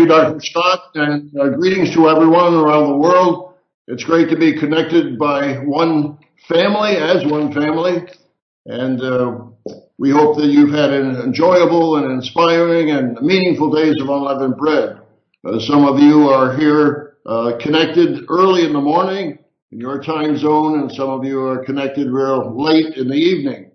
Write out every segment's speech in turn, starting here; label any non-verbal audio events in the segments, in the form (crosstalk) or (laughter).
You, Dr. Scott, and uh, greetings to everyone around the world. It's great to be connected by one family, as one family, and uh, we hope that you've had an enjoyable and inspiring and meaningful days of unleavened bread. Uh, some of you are here uh, connected early in the morning in your time zone, and some of you are connected real late in the evening.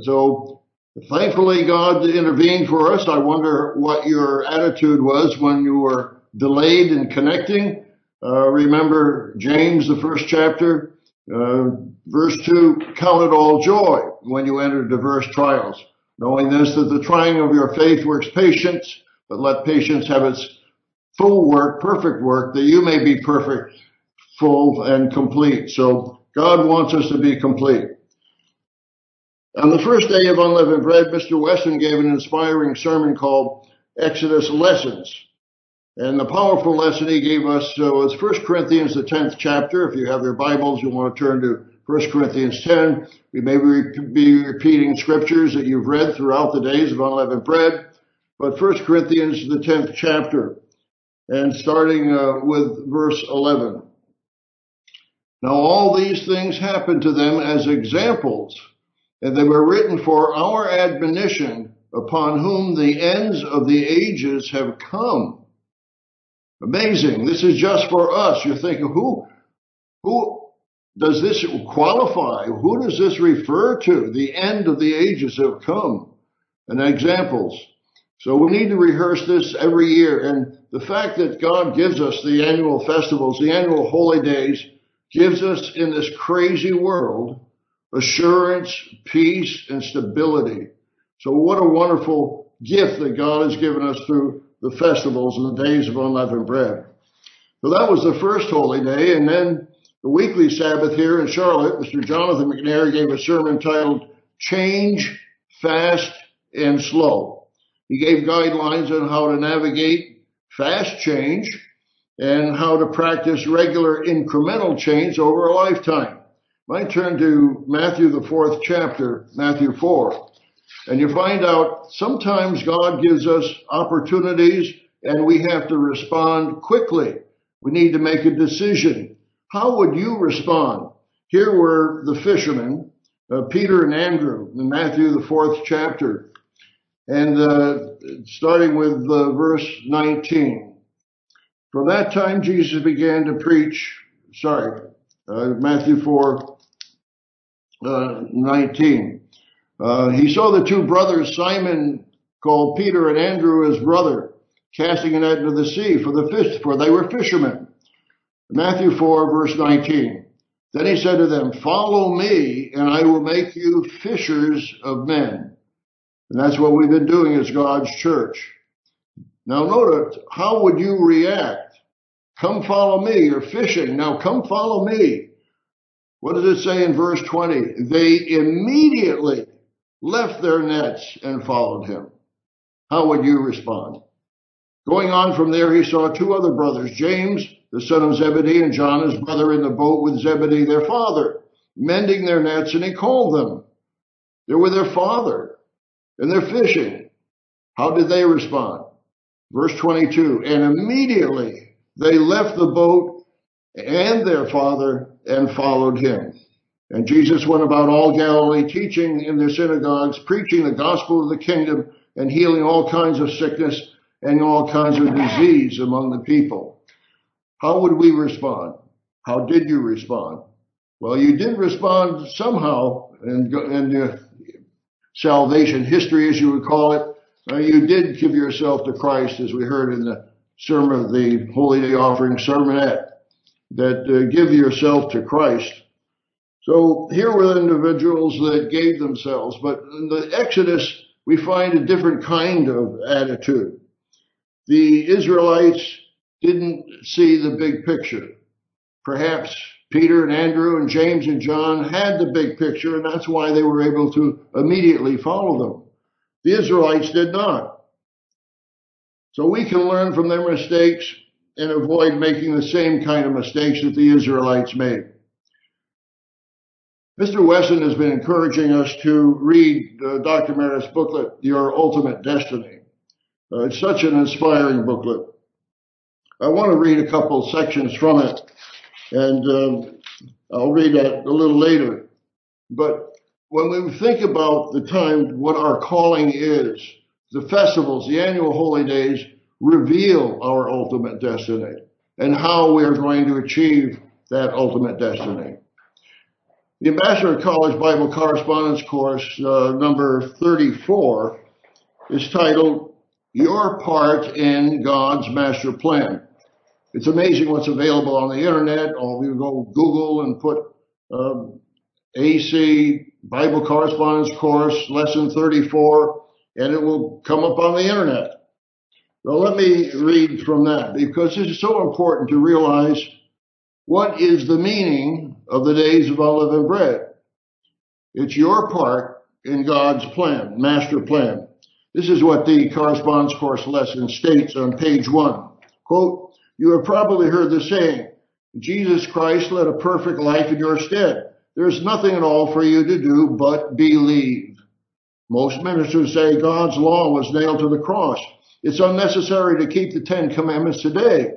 So Thankfully, God intervened for us. I wonder what your attitude was when you were delayed in connecting. Uh, remember James, the first chapter, uh, verse 2, count it all joy when you enter diverse trials, knowing this, that the trying of your faith works patience, but let patience have its full work, perfect work, that you may be perfect, full, and complete. So God wants us to be complete. On the first day of Unleavened Bread, Mr. Weston gave an inspiring sermon called Exodus Lessons. And the powerful lesson he gave us uh, was 1 Corinthians, the 10th chapter. If you have your Bibles, you want to turn to 1 Corinthians 10. We may be repeating scriptures that you've read throughout the days of unleavened bread. But 1 Corinthians, the 10th chapter, and starting uh, with verse 11. Now all these things happened to them as examples and they were written for our admonition upon whom the ends of the ages have come. Amazing. This is just for us. You're thinking, who, who does this qualify? Who does this refer to? The end of the ages have come. And examples. So we need to rehearse this every year. And the fact that God gives us the annual festivals, the annual holy days, gives us in this crazy world assurance, peace, and stability. So what a wonderful gift that God has given us through the festivals and the days of unleavened bread. So that was the first holy day. And then the weekly Sabbath here in Charlotte, Mr. Jonathan McNair gave a sermon titled Change, Fast, and Slow. He gave guidelines on how to navigate fast change and how to practice regular incremental change over a lifetime. Might turn to Matthew, the fourth chapter, Matthew 4, and you find out sometimes God gives us opportunities and we have to respond quickly. We need to make a decision. How would you respond? Here were the fishermen, uh, Peter and Andrew, in Matthew, the fourth chapter. And uh, starting with uh, verse 19. From that time, Jesus began to preach, sorry, uh, Matthew 4, uh, 19. Uh, he saw the two brothers, Simon called Peter and Andrew his brother, casting a net into the sea for the fish, for they were fishermen. Matthew 4 verse 19. Then he said to them, follow me and I will make you fishers of men. And that's what we've been doing as God's church. Now notice, how would you react? Come follow me. You're fishing. Now come follow me. What does it say in verse 20? They immediately left their nets and followed him. How would you respond? Going on from there, he saw two other brothers, James, the son of Zebedee, and John, his brother, in the boat with Zebedee, their father, mending their nets, and he called them. They were their father, and they're fishing. How did they respond? Verse 22, and immediately they left the boat and their father and followed him. And Jesus went about all Galilee, teaching in their synagogues, preaching the gospel of the kingdom, and healing all kinds of sickness and all kinds of disease among the people. How would we respond? How did you respond? Well, you did respond somehow in, in uh, salvation history, as you would call it. You did give yourself to Christ, as we heard in the sermon the Holy Day offering sermonette that uh, give yourself to Christ. So here were individuals that gave themselves, but in the Exodus, we find a different kind of attitude. The Israelites didn't see the big picture. Perhaps Peter and Andrew and James and John had the big picture, and that's why they were able to immediately follow them. The Israelites did not. So we can learn from their mistakes and avoid making the same kind of mistakes that the Israelites made. Mr. Weston has been encouraging us to read uh, Dr. Meredith's booklet, Your Ultimate Destiny. Uh, it's such an inspiring booklet. I want to read a couple sections from it, and um, I'll read that a little later. But when we think about the time, what our calling is, the festivals, the annual holy days reveal our ultimate destiny and how we are going to achieve that ultimate destiny. The Ambassador College Bible Correspondence Course, uh, number 34, is titled Your Part in God's Master Plan. It's amazing what's available on the internet. All you go Google and put um, AC Bible Correspondence Course, Lesson 34, and it will come up on the internet. Well, let me read from that because it is so important to realize what is the meaning of the days of unleavened bread. It's your part in God's plan, master plan. This is what the correspondence course lesson states on page one. Quote, you have probably heard the saying, Jesus Christ led a perfect life in your stead. There's nothing at all for you to do but believe. Most ministers say God's law was nailed to the cross. It's unnecessary to keep the Ten Commandments today.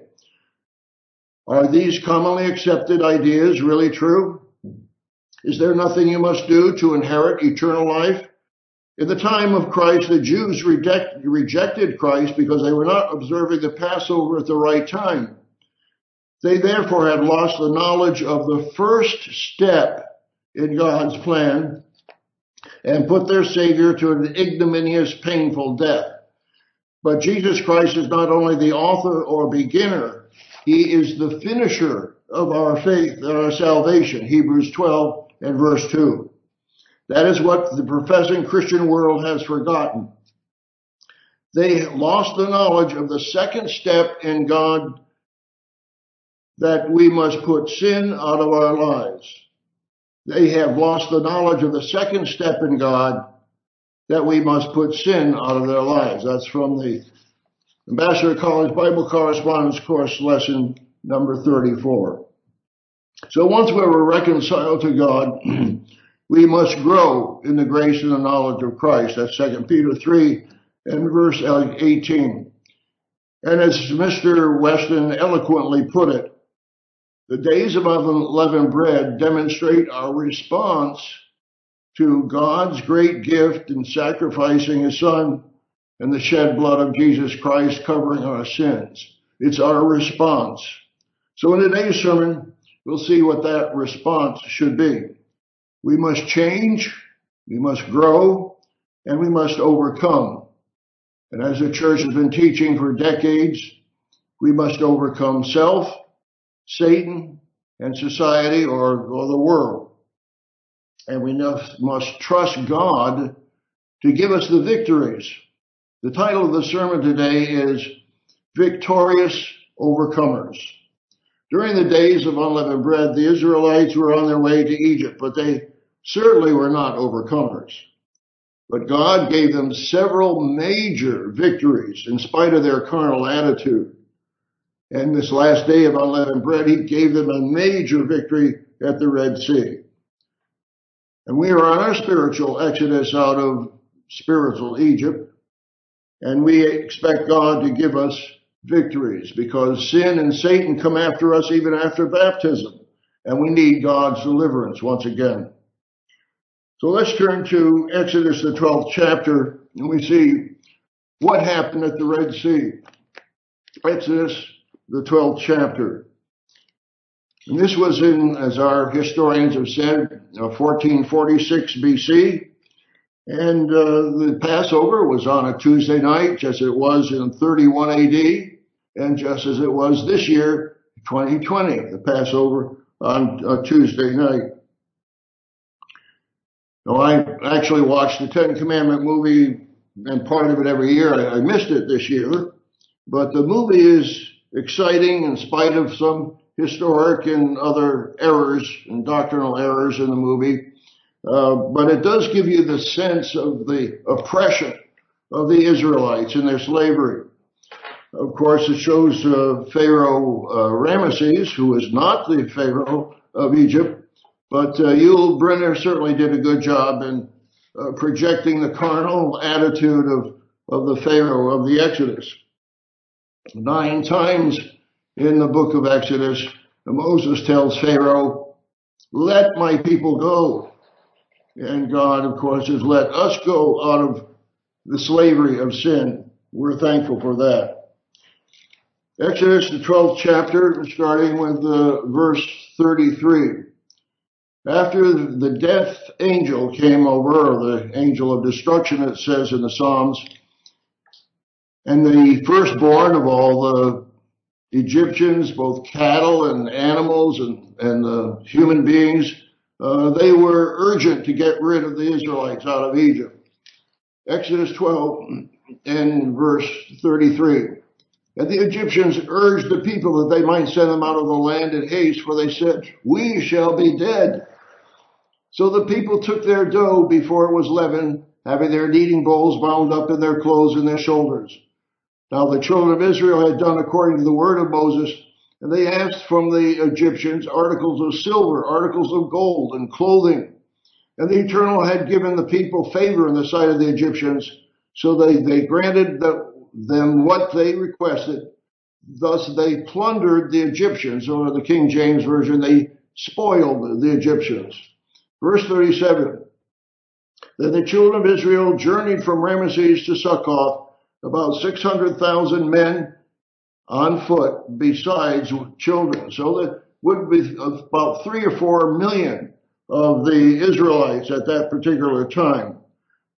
Are these commonly accepted ideas really true? Is there nothing you must do to inherit eternal life? In the time of Christ, the Jews reject, rejected Christ because they were not observing the Passover at the right time. They therefore had lost the knowledge of the first step in God's plan and put their Savior to an ignominious, painful death. But Jesus Christ is not only the author or beginner, He is the finisher of our faith and our salvation. Hebrews 12 and verse 2. That is what the professing Christian world has forgotten. They lost the knowledge of the second step in God that we must put sin out of our lives. They have lost the knowledge of the second step in God that we must put sin out of their lives. That's from the Ambassador College Bible Correspondence Course lesson number 34. So once we were reconciled to God, (clears throat) we must grow in the grace and the knowledge of Christ. That's 2 Peter 3 and verse 18. And as Mr. Weston eloquently put it, the days of unleavened bread demonstrate our response to God's great gift in sacrificing his son and the shed blood of Jesus Christ covering our sins. It's our response. So in today's sermon, we'll see what that response should be. We must change, we must grow, and we must overcome. And as the church has been teaching for decades, we must overcome self, Satan and society or, or the world. And we must trust God to give us the victories. The title of the sermon today is Victorious Overcomers. During the days of unleavened bread, the Israelites were on their way to Egypt, but they certainly were not overcomers. But God gave them several major victories in spite of their carnal attitude. And this last day of unleavened bread, he gave them a major victory at the Red Sea. And we are on our spiritual exodus out of spiritual Egypt. And we expect God to give us victories because sin and Satan come after us even after baptism. And we need God's deliverance once again. So let's turn to Exodus, the 12th chapter, and we see what happened at the Red Sea. Exodus the 12th chapter. And this was in, as our historians have said, 1446 uh, BC. And uh, the Passover was on a Tuesday night, just as it was in 31 AD, and just as it was this year, 2020, the Passover on a Tuesday night. Now, I actually watched the Ten Commandment movie and part of it every year. I missed it this year, but the movie is exciting in spite of some historic and other errors and doctrinal errors in the movie. Uh, but it does give you the sense of the oppression of the Israelites in their slavery. Of course, it shows uh, Pharaoh uh, Ramesses, who is not the Pharaoh of Egypt, but uh, Yul Brynner certainly did a good job in uh, projecting the carnal attitude of, of the Pharaoh of the Exodus. Nine times in the book of Exodus, Moses tells Pharaoh, let my people go. And God, of course, has let us go out of the slavery of sin. We're thankful for that. Exodus, the 12th chapter, starting with uh, verse 33. After the death angel came over, the angel of destruction, it says in the Psalms, and the firstborn of all the Egyptians, both cattle and animals and, and uh, human beings, uh, they were urgent to get rid of the Israelites out of Egypt. Exodus 12 and verse 33. And the Egyptians urged the people that they might send them out of the land in haste, for they said, We shall be dead. So the people took their dough before it was leavened, having their kneading bowls bound up in their clothes and their shoulders. Now the children of Israel had done according to the word of Moses, and they asked from the Egyptians articles of silver, articles of gold, and clothing. And the Eternal had given the people favor in the sight of the Egyptians, so they, they granted the, them what they requested. Thus they plundered the Egyptians, or the King James Version, they spoiled the Egyptians. Verse 37. Then the children of Israel journeyed from Ramesses to Succoth, about 600,000 men on foot besides children. So there would be about three or four million of the Israelites at that particular time.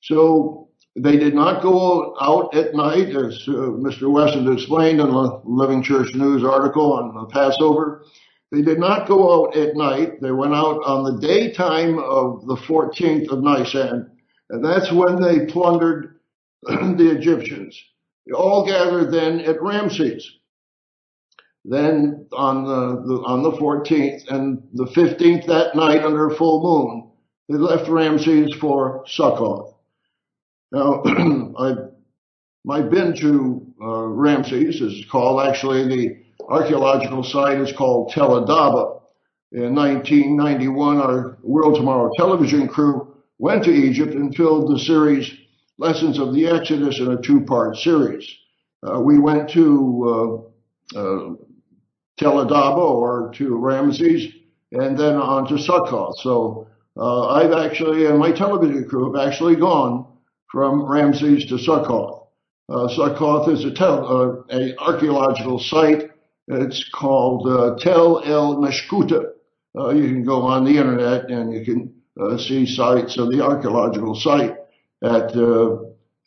So they did not go out at night, as uh, Mr. Weston explained in the Living Church News article on the Passover. They did not go out at night. They went out on the daytime of the 14th of Nisan, and that's when they plundered (clears throat) the Egyptians. They all gathered then at Ramses. Then on the, the, on the 14th and the 15th that night under full moon, they left Ramses for Succoth. Now, I, (clears throat) I've been to uh, Ramses. It's called actually the archaeological site is called Tel Adaba. In 1991, our World Tomorrow television crew went to Egypt and filmed the series Lessons of the Exodus in a two-part series. Uh, we went to uh, uh, Tel Adaba or to Ramses and then on to Succoth. So uh, I've actually, and my television crew have actually gone from Ramses to Succoth. Uh, Succoth is a, tel, uh, a archaeological site. It's called Tel El Meshkuta. Uh, you can go on the internet and you can see sites of the archaeological site at uh,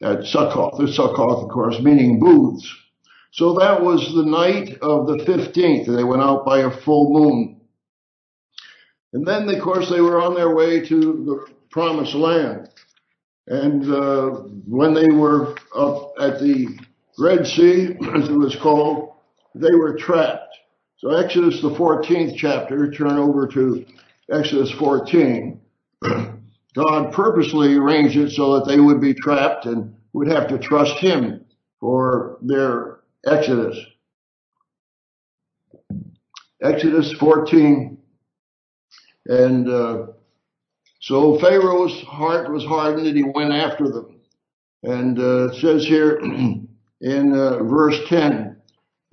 at Succoth. The Succoth, of course, meaning booths. So that was the night of the 15th. They went out by a full moon. And then, of course, they were on their way to the promised land. And uh, when they were up at the Red Sea, (clears throat) as it was called, they were trapped. So Exodus, the 14th chapter, turn over to Exodus 14. (clears throat) God purposely arranged it so that they would be trapped and would have to trust Him for their Exodus. Exodus 14. And uh, so Pharaoh's heart was hardened and he went after them. And uh, it says here (clears throat) in uh, verse 10,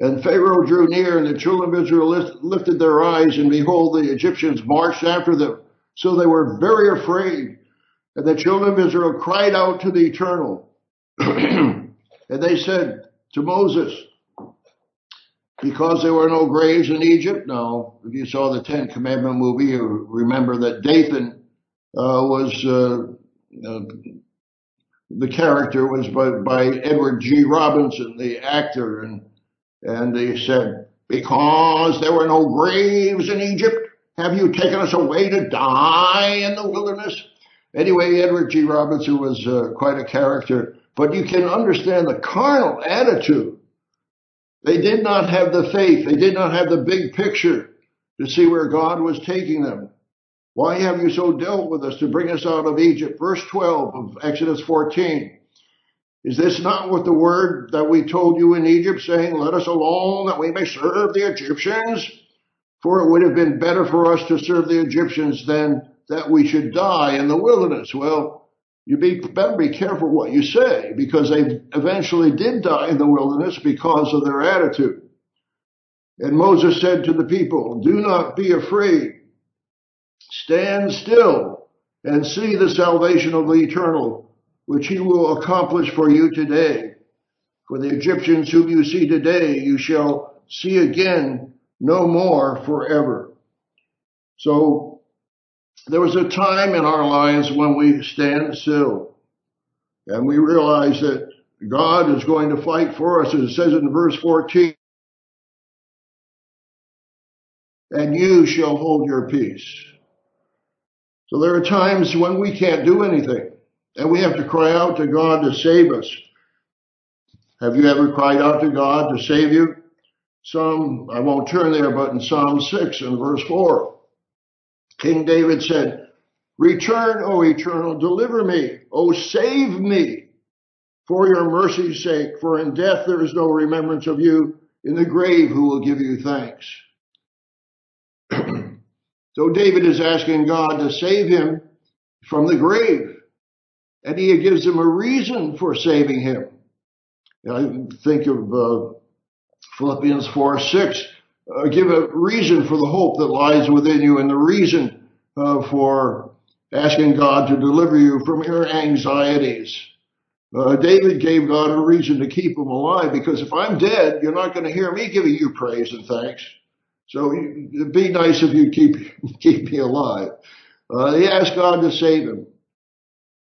and Pharaoh drew near and the children of Israel lifted their eyes and behold the Egyptians marched after them. So they were very afraid. And the children of Israel cried out to the eternal. (clears throat) and they said to Moses, because there were no graves in Egypt. Now, if you saw the Ten Commandment movie, you remember that Dathan uh, was uh, uh, the character was by, by Edward G. Robinson, the actor, and and they said because there were no graves in Egypt, have you taken us away to die in the wilderness? Anyway, Edward G. Robinson was uh, quite a character, but you can understand the carnal attitude. They did not have the faith. They did not have the big picture to see where God was taking them. Why have you so dealt with us to bring us out of Egypt? Verse 12 of Exodus 14. Is this not what the word that we told you in Egypt, saying, Let us alone that we may serve the Egyptians? For it would have been better for us to serve the Egyptians than that we should die in the wilderness. Well, you be, better be careful what you say, because they eventually did die in the wilderness because of their attitude. And Moses said to the people, Do not be afraid. Stand still and see the salvation of the eternal, which he will accomplish for you today. For the Egyptians whom you see today, you shall see again no more forever. So there was a time in our lives when we stand still and we realize that God is going to fight for us. As it says in verse 14, and you shall hold your peace. So there are times when we can't do anything and we have to cry out to God to save us. Have you ever cried out to God to save you? Psalm, I won't turn there, but in Psalm 6 and verse 4, King David said, Return, O eternal, deliver me, O save me, for your mercy's sake, for in death there is no remembrance of you, in the grave who will give you thanks. (clears throat) so David is asking God to save him from the grave, and he gives him a reason for saving him. I think of uh, Philippians 4 6. Uh, give a reason for the hope that lies within you and the reason uh, for asking God to deliver you from your anxieties. Uh, David gave God a reason to keep him alive because if I'm dead, you're not going to hear me giving you praise and thanks. So it'd be nice if you keep (laughs) keep me alive. Uh, he asked God to save him.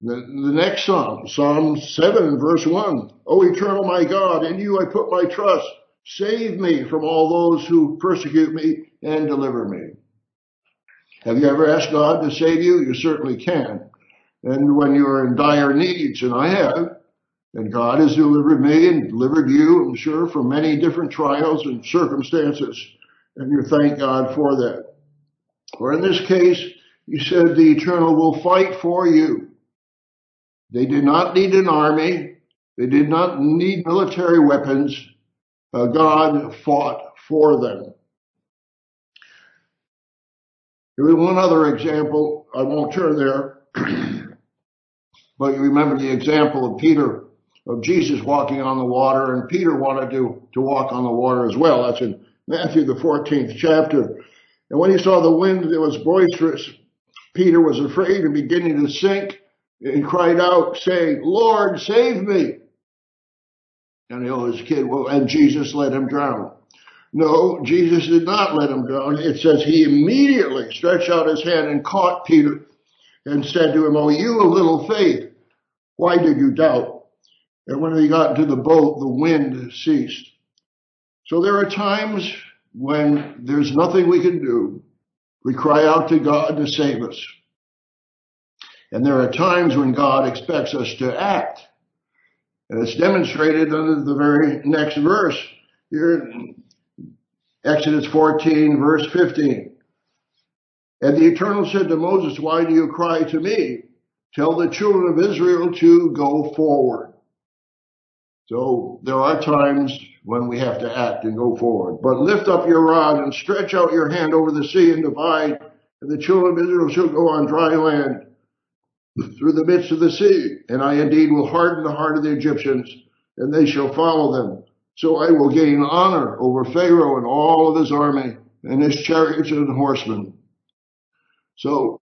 The, the next psalm, Psalm 7, verse 1. O eternal my God, in you I put my trust. Save me from all those who persecute me and deliver me. Have you ever asked God to save you? You certainly can. And when you're in dire needs, and I have, and God has delivered me and delivered you, I'm sure, from many different trials and circumstances, and you thank God for that. Or in this case, he said the eternal will fight for you. They did not need an army. They did not need military weapons. Uh, God fought for them. Here is one other example. I won't turn there. (clears throat) but you remember the example of Peter, of Jesus walking on the water, and Peter wanted to, to walk on the water as well. That's in Matthew, the 14th chapter. And when he saw the wind, it was boisterous. Peter was afraid and beginning to sink and cried out, saying, Lord, save me. And he was a kid, well, and Jesus let him drown. No, Jesus did not let him drown. It says he immediately stretched out his hand and caught Peter and said to him, Oh, you of little faith, why did you doubt? And when he got into the boat, the wind ceased. So there are times when there's nothing we can do. We cry out to God to save us. And there are times when God expects us to act. And it's demonstrated under the very next verse. Here, Exodus 14, verse 15. And the Eternal said to Moses, Why do you cry to me? Tell the children of Israel to go forward. So there are times when we have to act and go forward. But lift up your rod and stretch out your hand over the sea and divide, and the children of Israel shall go on dry land through the midst of the sea. And I indeed will harden the heart of the Egyptians, and they shall follow them. So I will gain honor over Pharaoh and all of his army, and his chariots and horsemen. So,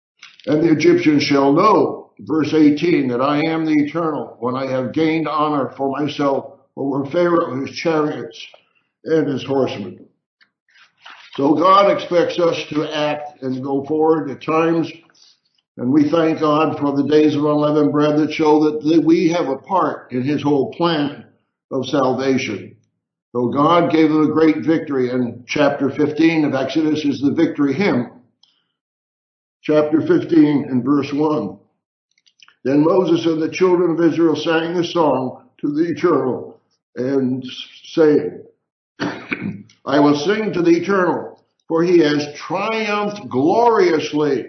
and the Egyptians shall know, verse 18, that I am the eternal when I have gained honor for myself over Pharaoh, and his chariots, and his horsemen. So God expects us to act and go forward at times and we thank God for the days of unleavened bread that show that we have a part in his whole plan of salvation. So God gave them a great victory and chapter 15 of Exodus is the victory hymn. Chapter 15 and verse 1. Then Moses and the children of Israel sang a song to the eternal and saying, (clears throat) I will sing to the eternal for he has triumphed gloriously.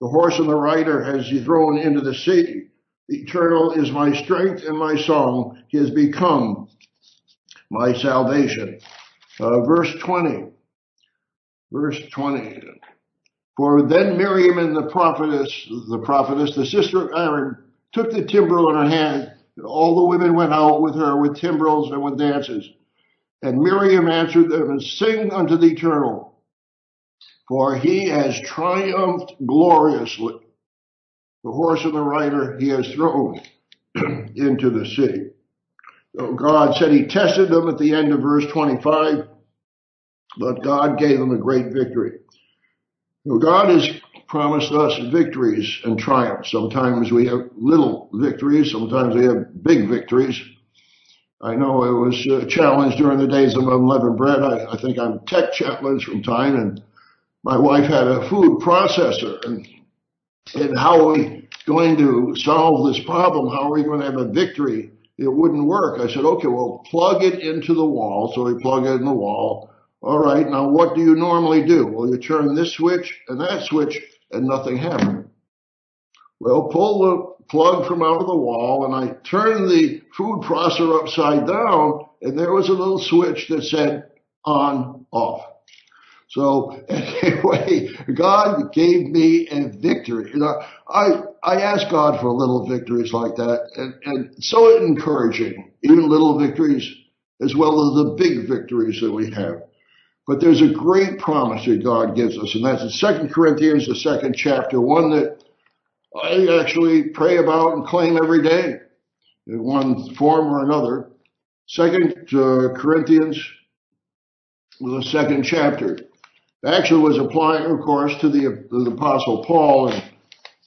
The horse and the rider has he thrown into the sea. The eternal is my strength and my song. He has become my salvation. Uh, verse 20. Verse 20. For then Miriam and the prophetess, the prophetess, the sister of Aaron, took the timbrel in her hand. And all the women went out with her with timbrels and with dances. And Miriam answered them, and Sing unto the eternal, for he has triumphed gloriously. The horse and the rider he has thrown (clears throat) into the sea. So God said he tested them at the end of verse 25, but God gave them a great victory. So God has promised us victories and triumphs. Sometimes we have little victories, sometimes we have big victories. I know it was uh, a challenge during the days of unleavened bread. I, I think I'm tech challenged from time and my wife had a food processor and, and how are we going to solve this problem? How are we going to have a victory? It wouldn't work. I said, okay, well, plug it into the wall. So we plug it in the wall. All right. Now what do you normally do? Well, you turn this switch and that switch and nothing happened. Well, pull the plug from out of the wall and I turned the food processor upside down and there was a little switch that said on, off. So (laughs) anyway, God gave me a victory. You know, I, I ask God for little victories like that and, and so encouraging, even little victories as well as the big victories that we have. But there's a great promise that God gives us, and that's in Second Corinthians, the second chapter, one that I actually pray about and claim every day in one form or another. Second uh, Corinthians, the second chapter. Actually was applying, of course, to the, Apostle Paul and,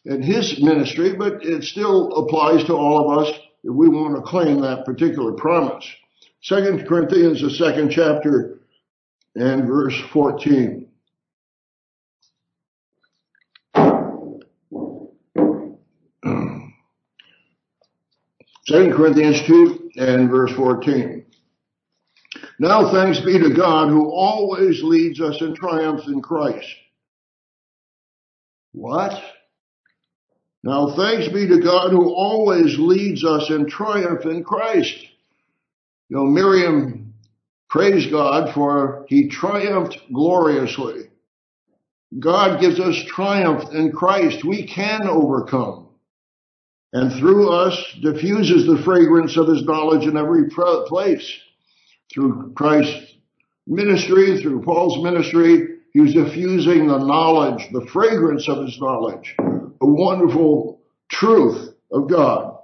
and his ministry, but it still applies to all of us if we want to claim that particular promise. Second Corinthians, the second chapter, and verse 14. (clears throat) Second Corinthians 2 and verse 14. Now thanks be to God who always leads us in triumph in Christ. What? Now thanks be to God who always leads us in triumph in Christ. You know, Miriam Praise God for he triumphed gloriously. God gives us triumph in Christ. We can overcome. And through us diffuses the fragrance of his knowledge in every place. Through Christ's ministry, through Paul's ministry, he was diffusing the knowledge, the fragrance of his knowledge, the wonderful truth of God.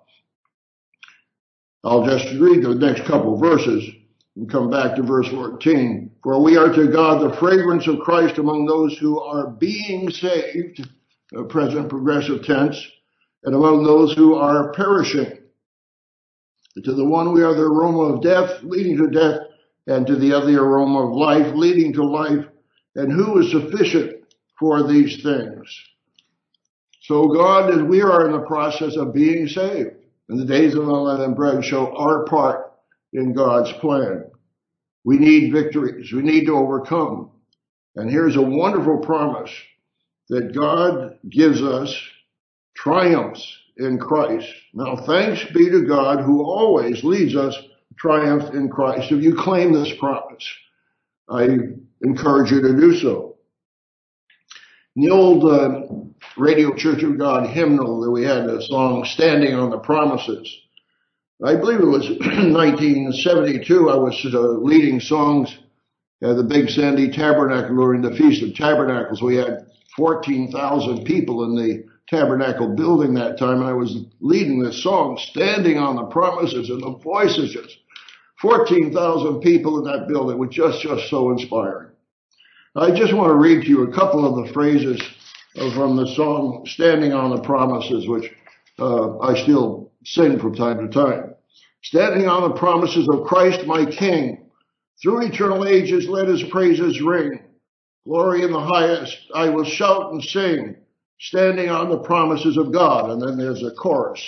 I'll just read the next couple verses and come back to verse 14. For we are to God the fragrance of Christ among those who are being saved, present progressive tense, and among those who are perishing. To the one we are the aroma of death, leading to death, and to the other the aroma of life, leading to life. And who is sufficient for these things? So God, as we are in the process of being saved, and the days of unleavened bread show our part in God's plan. We need victories. We need to overcome. And here's a wonderful promise that God gives us triumphs in Christ. Now thanks be to God who always leads us triumph in Christ. If you claim this promise, I encourage you to do so. In the old uh, Radio Church of God hymnal that we had a song, Standing on the Promises. I believe it was (clears throat) 1972. I was uh, leading songs at the Big Sandy Tabernacle during the Feast of Tabernacles. We had 14,000 people in the tabernacle building that time, and I was leading this song, standing on the promises, and the voices just 14,000 people in that building was just just so inspiring. I just want to read to you a couple of the phrases from the song "Standing on the Promises," which uh, I still sing from time to time. Standing on the promises of Christ my King, through eternal ages let his praises ring. Glory in the highest, I will shout and sing, standing on the promises of God. And then there's a chorus.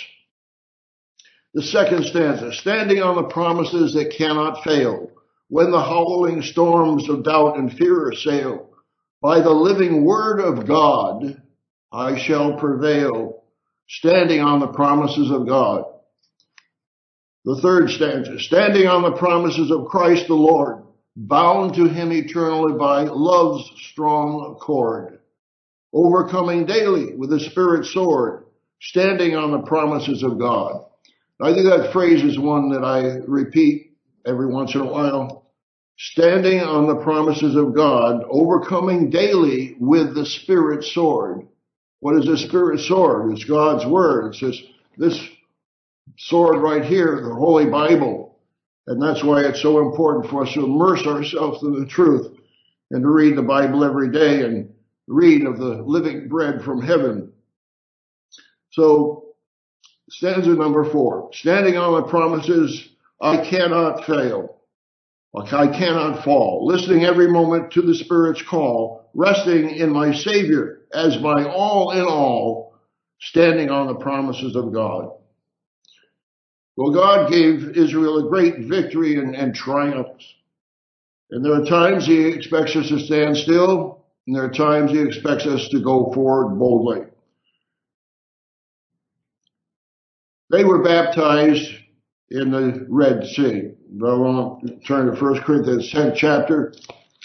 The second stanza, standing on the promises that cannot fail, when the howling storms of doubt and fear assail, by the living word of God, I shall prevail standing on the promises of God. The third stanza, standing on the promises of Christ the Lord, bound to him eternally by love's strong cord, overcoming daily with the Spirit sword, standing on the promises of God. I think that phrase is one that I repeat every once in a while. standing on the promises of God, overcoming daily with the Spirit sword. What is the Spirit sword? It's God's Word. It's this, this sword right here, the Holy Bible. And that's why it's so important for us to immerse ourselves in the truth and to read the Bible every day and read of the living bread from heaven. So, stanza number four, standing on the promises, I cannot fail. I cannot fall. Listening every moment to the Spirit's call, resting in my Savior as my all in all, standing on the promises of God. Well, God gave Israel a great victory and, and triumphs. And there are times He expects us to stand still, and there are times He expects us to go forward boldly. They were baptized in the Red Sea. But I want to turn to 1 Corinthians 10 chapter.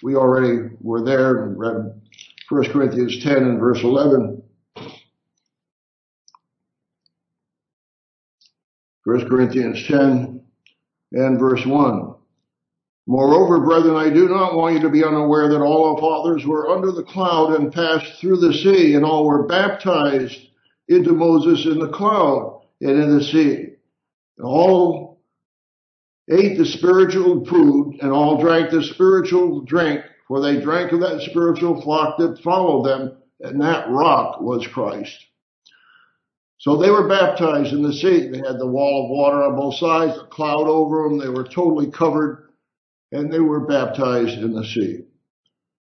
We already were there and read 1 Corinthians 10 and verse 11. 1 Corinthians 10 and verse 1. Moreover, brethren, I do not want you to be unaware that all our fathers were under the cloud and passed through the sea, and all were baptized into Moses in the cloud and in the sea. And All ate the spiritual food and all drank the spiritual drink, for they drank of that spiritual flock that followed them, and that rock was Christ. So they were baptized in the sea. They had the wall of water on both sides, a cloud over them. They were totally covered and they were baptized in the sea.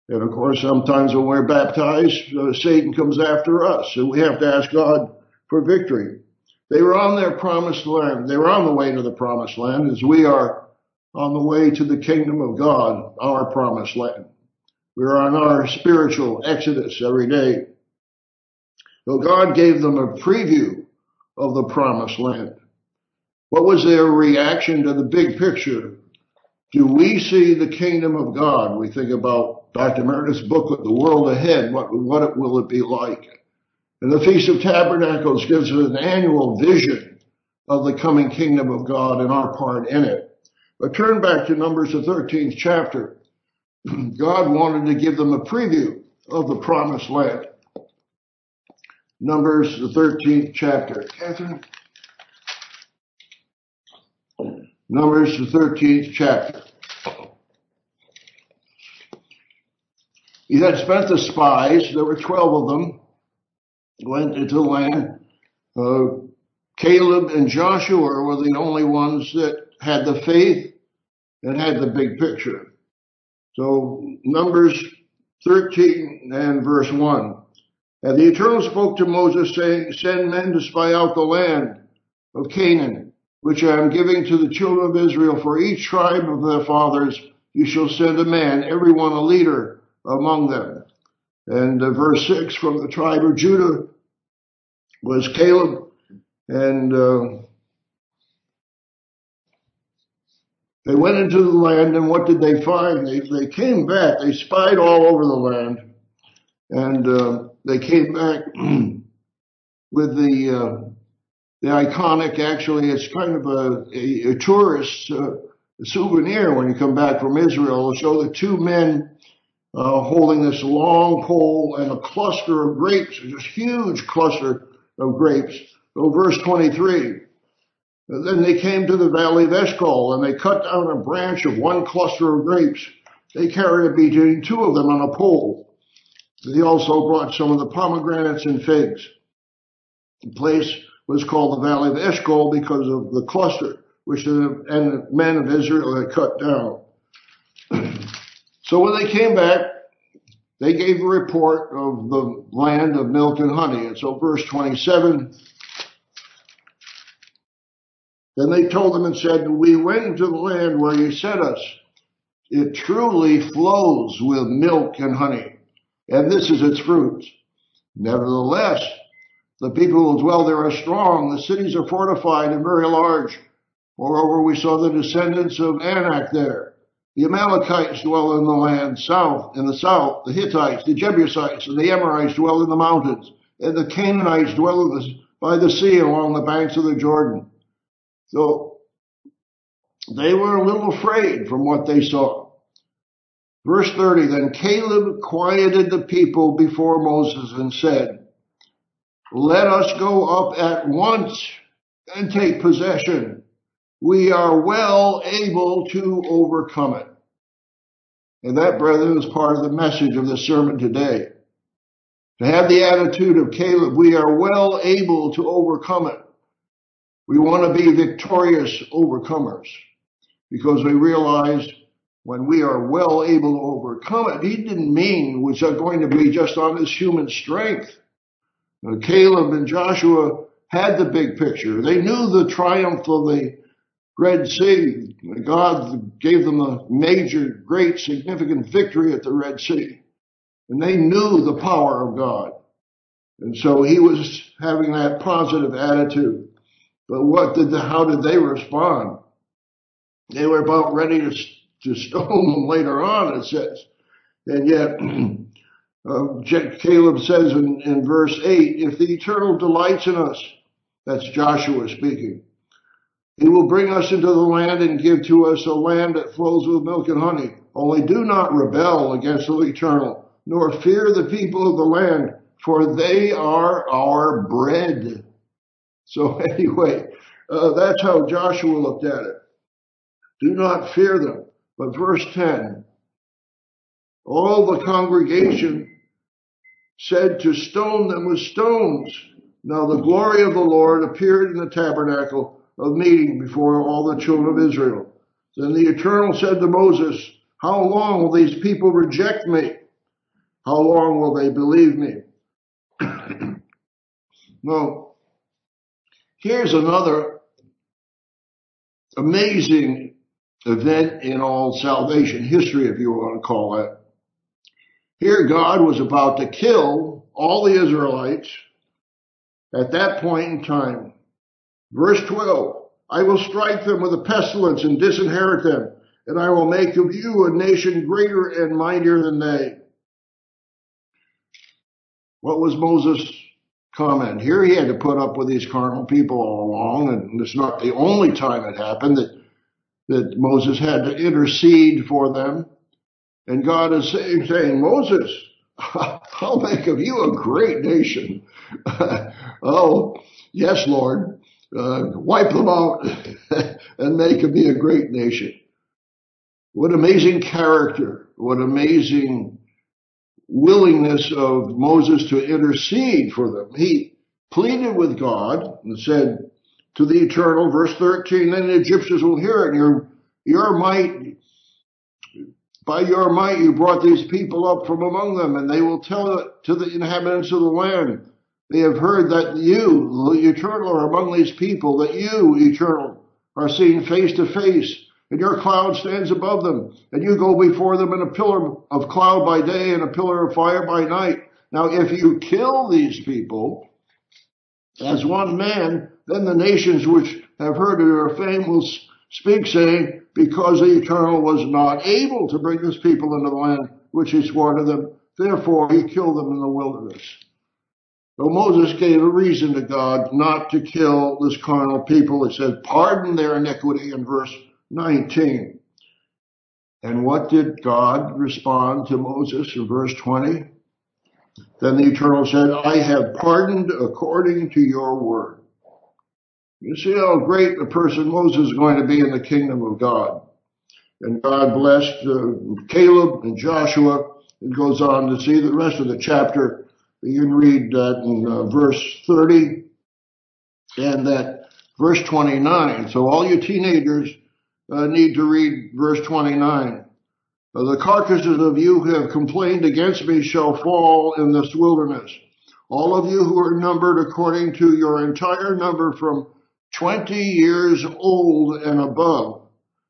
And of course, sometimes when we're baptized, uh, Satan comes after us and we have to ask God for victory. They were on their promised land. They were on the way to the promised land as we are on the way to the kingdom of God, our promised land. We're on our spiritual exodus every day. So God gave them a preview of the promised land. What was their reaction to the big picture? Do we see the kingdom of God? We think about Dr. Meredith's booklet, The World Ahead. What, what will it be like? And the Feast of Tabernacles gives us an annual vision of the coming kingdom of God and our part in it. But turn back to Numbers, the 13th chapter. (clears throat) God wanted to give them a preview of the promised land. Numbers, the 13th chapter. Catherine? Numbers, the 13th chapter. He had spent the spies, there were 12 of them, went into the land. Uh, Caleb and Joshua were the only ones that had the faith and had the big picture. So Numbers 13 and verse 1. And the Eternal spoke to Moses saying, send men to spy out the land of Canaan, which I am giving to the children of Israel. For each tribe of their fathers you shall send a man, every one a leader among them. And uh, verse 6 from the tribe of Judah was Caleb. And uh, they went into the land, and what did they find? They, they came back. They spied all over the land. And uh, they came back (clears throat) with the uh, the iconic. Actually, it's kind of a, a, a tourist uh, souvenir when you come back from Israel. It'll show the two men uh, holding this long pole and a cluster of grapes, this huge cluster of grapes. So verse 23. And then they came to the valley of Eshcol and they cut down a branch of one cluster of grapes. They carried it between two of them on a pole. They also brought some of the pomegranates and figs. The place was called the Valley of Eshcol because of the cluster which the men of Israel had cut down. (clears throat) so when they came back, they gave a report of the land of milk and honey. And so verse 27, then they told them and said, we went into the land where you sent us. It truly flows with milk and honey and this is its fruit. Nevertheless, the people who dwell there are strong, the cities are fortified and very large. Moreover, we saw the descendants of Anak there. The Amalekites dwell in the land south, in the south. The Hittites, the Jebusites, and the Amorites dwell in the mountains. And the Canaanites dwell by the sea along the banks of the Jordan. So they were a little afraid from what they saw. Verse 30, then Caleb quieted the people before Moses and said, let us go up at once and take possession. We are well able to overcome it. And that, brethren, is part of the message of the sermon today. To have the attitude of Caleb, we are well able to overcome it. We want to be victorious overcomers because we realize when we are well able to overcome it, he didn't mean was going to be just on his human strength. Now, Caleb and Joshua had the big picture. They knew the triumph of the Red Sea. God gave them a major, great, significant victory at the Red Sea. And they knew the power of God. And so he was having that positive attitude. But what did the, how did they respond? They were about ready to, to (laughs) stone them later on, it says. And yet, (clears throat) uh, Caleb says in, in verse 8, if the eternal delights in us, that's Joshua speaking, he will bring us into the land and give to us a land that flows with milk and honey. Only do not rebel against the eternal, nor fear the people of the land, for they are our bread. So (laughs) anyway, uh, that's how Joshua looked at it. Do not fear them. But verse 10, all the congregation said to stone them with stones. Now the glory of the Lord appeared in the tabernacle of meeting before all the children of Israel. Then the Eternal said to Moses, How long will these people reject me? How long will they believe me? (clears throat) now, here's another amazing event in all salvation history, if you want to call it. Here God was about to kill all the Israelites at that point in time. Verse 12, I will strike them with a pestilence and disinherit them, and I will make of you a nation greater and mightier than they. What was Moses' comment? Here he had to put up with these carnal people all along, and it's not the only time it happened that, that Moses had to intercede for them. And God is saying, saying Moses, (laughs) I'll make of you a great nation. (laughs) oh, yes, Lord. Uh, wipe them out (laughs) and make of me a great nation. What amazing character. What amazing willingness of Moses to intercede for them. He pleaded with God and said to the eternal, verse 13, then the Egyptians will hear it. Your, your might by your might you brought these people up from among them, and they will tell it to the inhabitants of the land. They have heard that you, the eternal, are among these people, that you, eternal, are seen face to face, and your cloud stands above them, and you go before them in a pillar of cloud by day and a pillar of fire by night. Now, if you kill these people as one man, then the nations which have heard of your fame will speak, saying, because the Eternal was not able to bring his people into the land which he swore to them. Therefore, he killed them in the wilderness. So Moses gave a reason to God not to kill this carnal people. He said, pardon their iniquity in verse 19. And what did God respond to Moses in verse 20? Then the Eternal said, I have pardoned according to your word. You see how great the person Moses is going to be in the kingdom of God. And God blessed uh, Caleb and Joshua. It goes on to see the rest of the chapter. You can read that in uh, verse 30 and that verse 29. So all you teenagers uh, need to read verse 29. The carcasses of you who have complained against me shall fall in this wilderness. All of you who are numbered according to your entire number from 20 years old and above,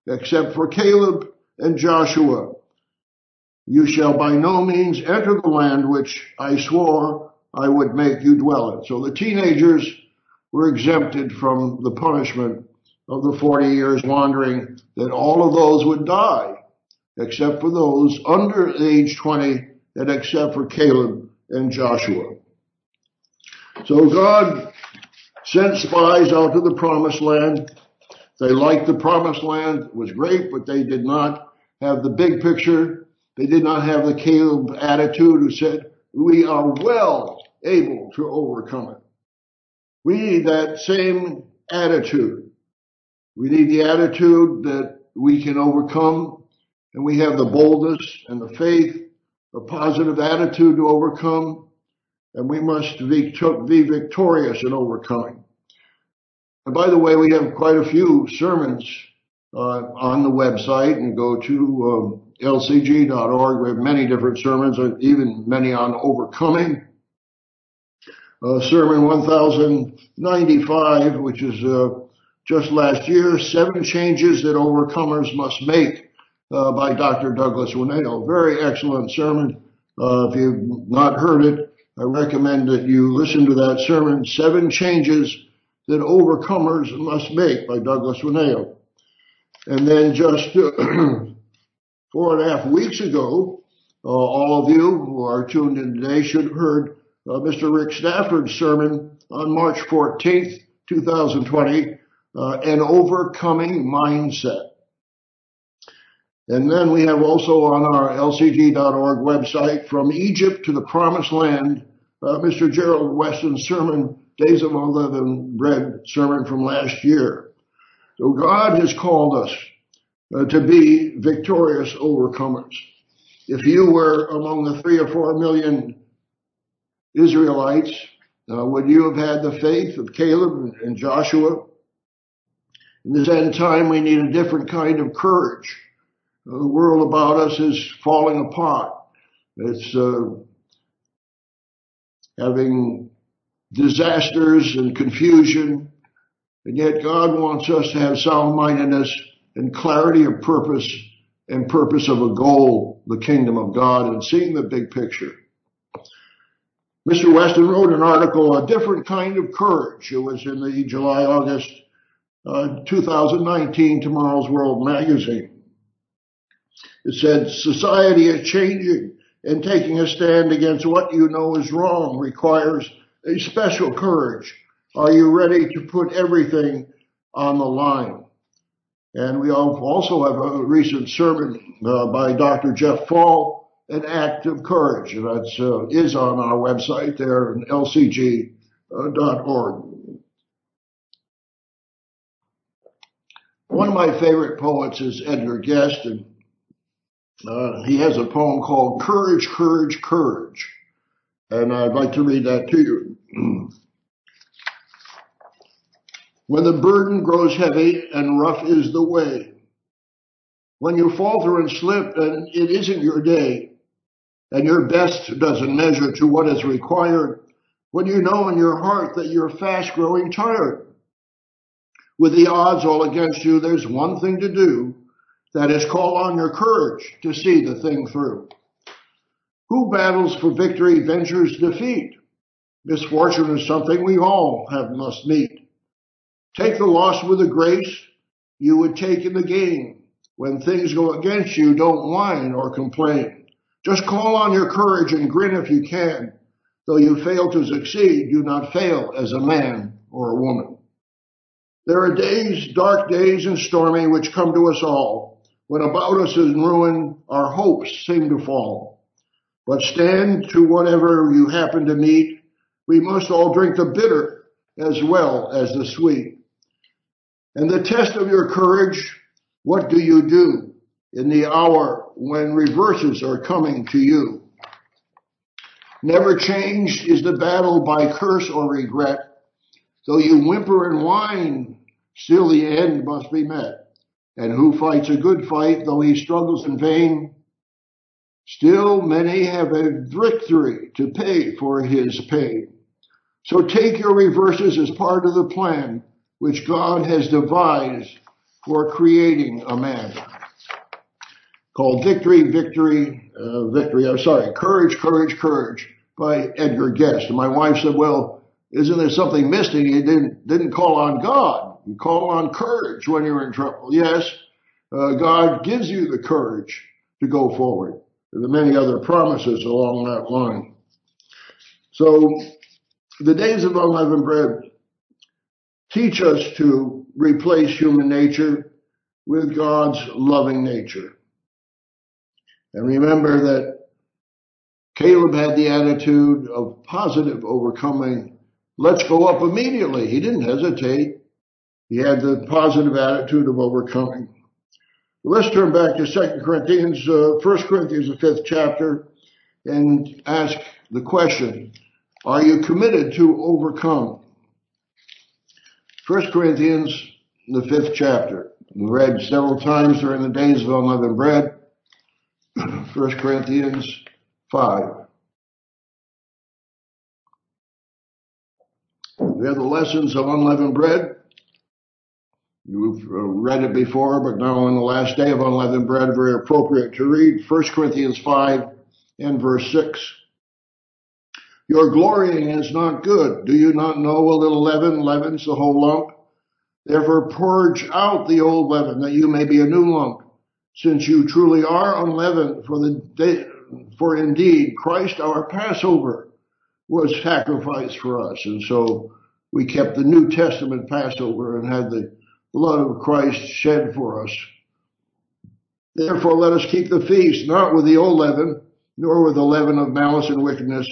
except for Caleb and Joshua. You shall by no means enter the land which I swore I would make you dwell in. So the teenagers were exempted from the punishment of the 40 years wandering, that all of those would die, except for those under age 20 and except for Caleb and Joshua. So God sent spies out to the promised land. They liked the promised land. It was great, but they did not have the big picture. They did not have the Caleb attitude who said, we are well able to overcome it. We need that same attitude. We need the attitude that we can overcome and we have the boldness and the faith, a positive attitude to overcome, and we must be, victorious in overcoming. And by the way, we have quite a few sermons uh, on the website and go to um, lcg.org. We have many different sermons, even many on overcoming. Uh, sermon 1095, which is uh, just last year, Seven Changes That Overcomers Must Make uh, by Dr. Douglas Winnail. Very excellent sermon. Uh, if you've not heard it, I recommend that you listen to that sermon, Seven Changes That Overcomers Must Make by Douglas Winnail. And then just (clears throat) four and a half weeks ago, uh, all of you who are tuned in today should have heard uh, Mr. Rick Stafford's sermon on March 14th, 2020, uh, an overcoming mindset. And then we have also on our lcg.org website, From Egypt to the Promised Land, Mr. Gerald Weston's sermon, Days of Unleavened Bread sermon from last year. So God has called us uh, to be victorious overcomers. If you were among the three or four million Israelites, uh, would you have had the faith of Caleb and Joshua? In this end time, we need a different kind of courage. Uh, the world about us is falling apart. It's uh, having disasters and confusion, and yet God wants us to have sound mindedness and clarity of purpose and purpose of a goal, the kingdom of God, and seeing the big picture. Mr. Weston wrote an article, A Different Kind of Courage. It was in the July, August uh, 2019 Tomorrow's World magazine. It said, society is changing and taking a stand against what you know is wrong requires a special courage. Are you ready to put everything on the line? And we also have a recent sermon uh, by Dr. Jeff Fall an act of courage. That uh, is on our website there, lcg.org. One of my favorite poets is Edgar Guest, and uh, he has a poem called Courage, Courage, Courage. And I'd like to read that to you. (clears throat) when the burden grows heavy and rough is the way, when you falter and slip and it isn't your day, and your best doesn't measure to what is required when you know in your heart that you're fast growing tired. With the odds all against you, there's one thing to do. That is call on your courage to see the thing through. Who battles for victory ventures defeat. Misfortune is something we all have must meet. Take the loss with a grace you would take in the gain. When things go against you, don't whine or complain. Just call on your courage and grin if you can. Though you fail to succeed, do not fail as a man or a woman. There are days, dark days and stormy, which come to us all. When about us is ruin, our hopes seem to fall. But stand to whatever you happen to meet. We must all drink the bitter as well as the sweet. And the test of your courage, what do you do in the hour when reverses are coming to you. Never changed is the battle by curse or regret. Though you whimper and whine, still the end must be met. And who fights a good fight, though he struggles in vain? Still many have a victory to pay for his pain. So take your reverses as part of the plan which God has devised for creating a man called Victory, Victory, uh, Victory, I'm sorry, Courage, Courage, Courage by Edgar Guest. And my wife said, well, isn't there something missing? He didn't, didn't call on God. You call on courage when you're in trouble. Yes, uh, God gives you the courage to go forward. There are many other promises along that line. So the days of unleavened bread teach us to replace human nature with God's loving nature. And remember that Caleb had the attitude of positive overcoming. Let's go up immediately. He didn't hesitate. He had the positive attitude of overcoming. Let's turn back to 2 Corinthians, uh, 1 Corinthians, the fifth chapter, and ask the question, are you committed to overcome? 1 Corinthians, the fifth chapter. We read several times during the days of unleavened bread. (clears throat) 1 Corinthians 5. We have the lessons of unleavened bread. You've uh, read it before, but now on the last day of unleavened bread, very appropriate to read 1 Corinthians 5 and verse 6. Your glorying is not good. Do you not know a little leaven leavens the whole lump? Therefore purge out the old leaven that you may be a new lump, since you truly are unleavened for the day, for indeed Christ our Passover was sacrificed for us. And so we kept the New Testament Passover and had the blood of Christ shed for us. Therefore let us keep the feast, not with the old leaven, nor with the leaven of malice and wickedness,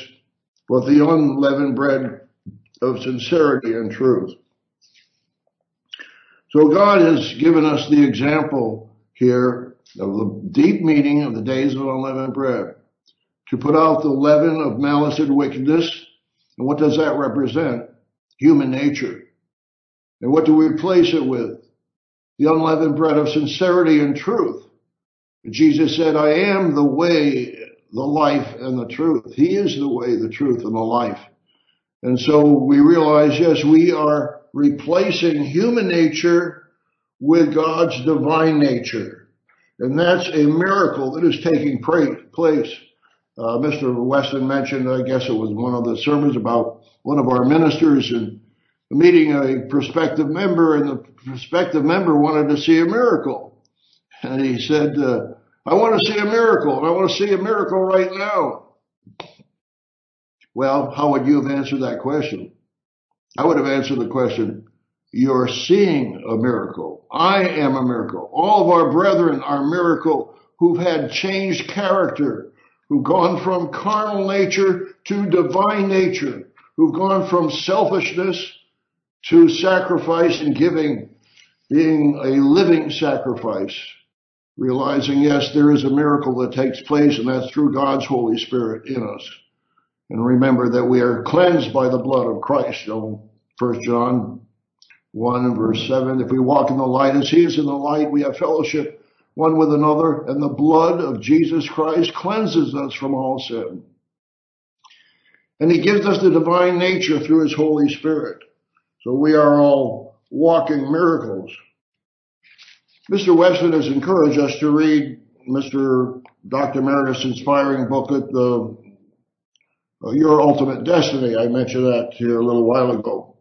but the unleavened bread of sincerity and truth. So God has given us the example here of the deep meaning of the days of unleavened bread to put out the leaven of malice and wickedness. And what does that represent? Human nature. And what do we replace it with? The unleavened bread of sincerity and truth. Jesus said, I am the way, the life, and the truth. He is the way, the truth, and the life. And so we realize, yes, we are replacing human nature with God's divine nature. And that's a miracle that is taking place. Uh, Mr. Weston mentioned, I guess it was one of the sermons about one of our ministers and meeting a prospective member and the prospective member wanted to see a miracle. And he said, uh, I want to see a miracle and I want to see a miracle right now. Well, how would you have answered that question? I would have answered the question, you're seeing a miracle. I am a miracle. All of our brethren are miracle who've had changed character, who've gone from carnal nature to divine nature, who've gone from selfishness to sacrifice and giving, being a living sacrifice, realizing, yes, there is a miracle that takes place, and that's through God's Holy Spirit in us. And remember that we are cleansed by the blood of Christ. So 1 John 1 and verse 7, if we walk in the light as he is in the light, we have fellowship one with another, and the blood of Jesus Christ cleanses us from all sin. And he gives us the divine nature through his Holy Spirit. So we are all walking miracles. Mr. Weston has encouraged us to read Mr. Dr. Meredith's inspiring booklet, the uh, Your Ultimate Destiny. I mentioned that here a little while ago.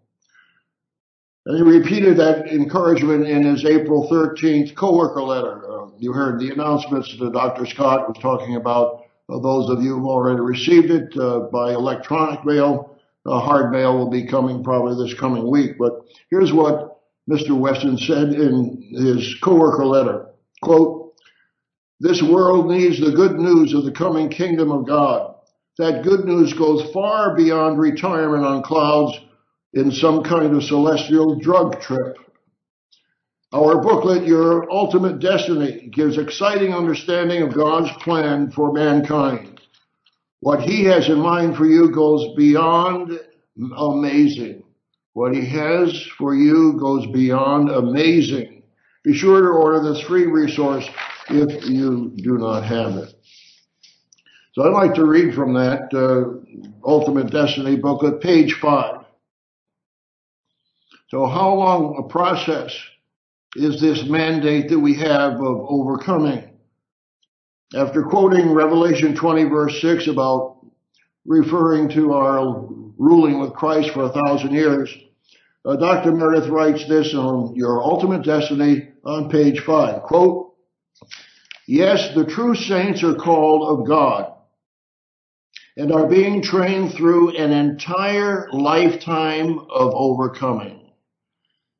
And he repeated that encouragement in his April 13th coworker letter. Uh, you heard the announcements that Dr. Scott was talking about. Uh, those of you who already received it uh, by electronic mail, a hard mail will be coming probably this coming week. But here's what Mr. Weston said in his coworker letter. Quote, this world needs the good news of the coming kingdom of God. That good news goes far beyond retirement on clouds in some kind of celestial drug trip. Our booklet, Your Ultimate Destiny, gives exciting understanding of God's plan for mankind. What he has in mind for you goes beyond amazing. What he has for you goes beyond amazing. Be sure to order this free resource if you do not have it. So I'd like to read from that uh, Ultimate Destiny booklet, page five. So how long a process is this mandate that we have of overcoming? After quoting Revelation 20 verse 6 about referring to our ruling with Christ for a thousand years, uh, Dr. Meredith writes this on Your Ultimate Destiny on page 5. Quote, Yes, the true saints are called of God and are being trained through an entire lifetime of overcoming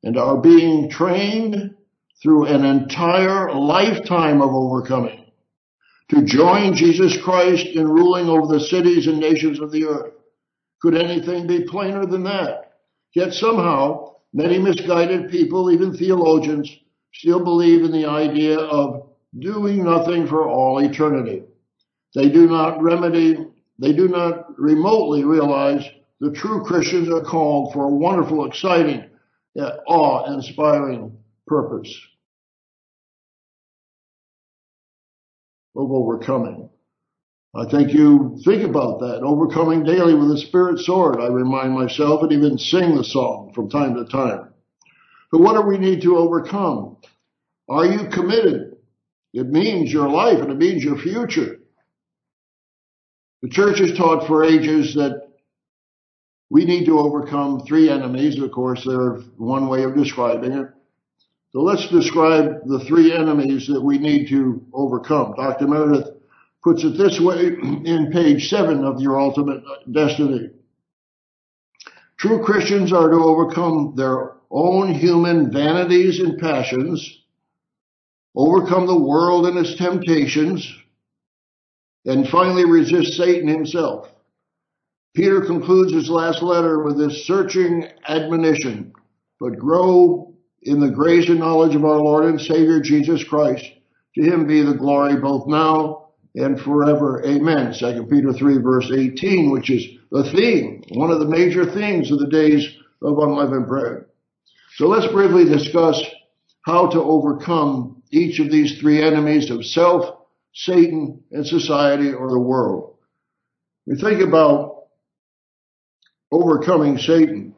and are being trained through an entire lifetime of overcoming to join Jesus Christ in ruling over the cities and nations of the earth. Could anything be plainer than that? Yet somehow, many misguided people, even theologians, still believe in the idea of doing nothing for all eternity. They do not remedy, they do not remotely realize the true Christians are called for a wonderful, exciting, uh, awe-inspiring purpose of overcoming. I think you think about that, overcoming daily with a spirit sword. I remind myself and even sing the song from time to time. But what do we need to overcome? Are you committed? It means your life and it means your future. The church has taught for ages that we need to overcome three enemies. Of course, there's one way of describing it. So let's describe the three enemies that we need to overcome. Dr. Meredith puts it this way in page seven of Your Ultimate Destiny. True Christians are to overcome their own human vanities and passions, overcome the world and its temptations, and finally resist Satan himself. Peter concludes his last letter with this searching admonition, but grow in the grace and knowledge of our Lord and Savior Jesus Christ. To him be the glory both now and forever. Amen. 2 Peter 3 verse 18, which is the theme, one of the major themes of the days of unleavened bread. So let's briefly discuss how to overcome each of these three enemies of self, Satan, and society or the world. We think about overcoming Satan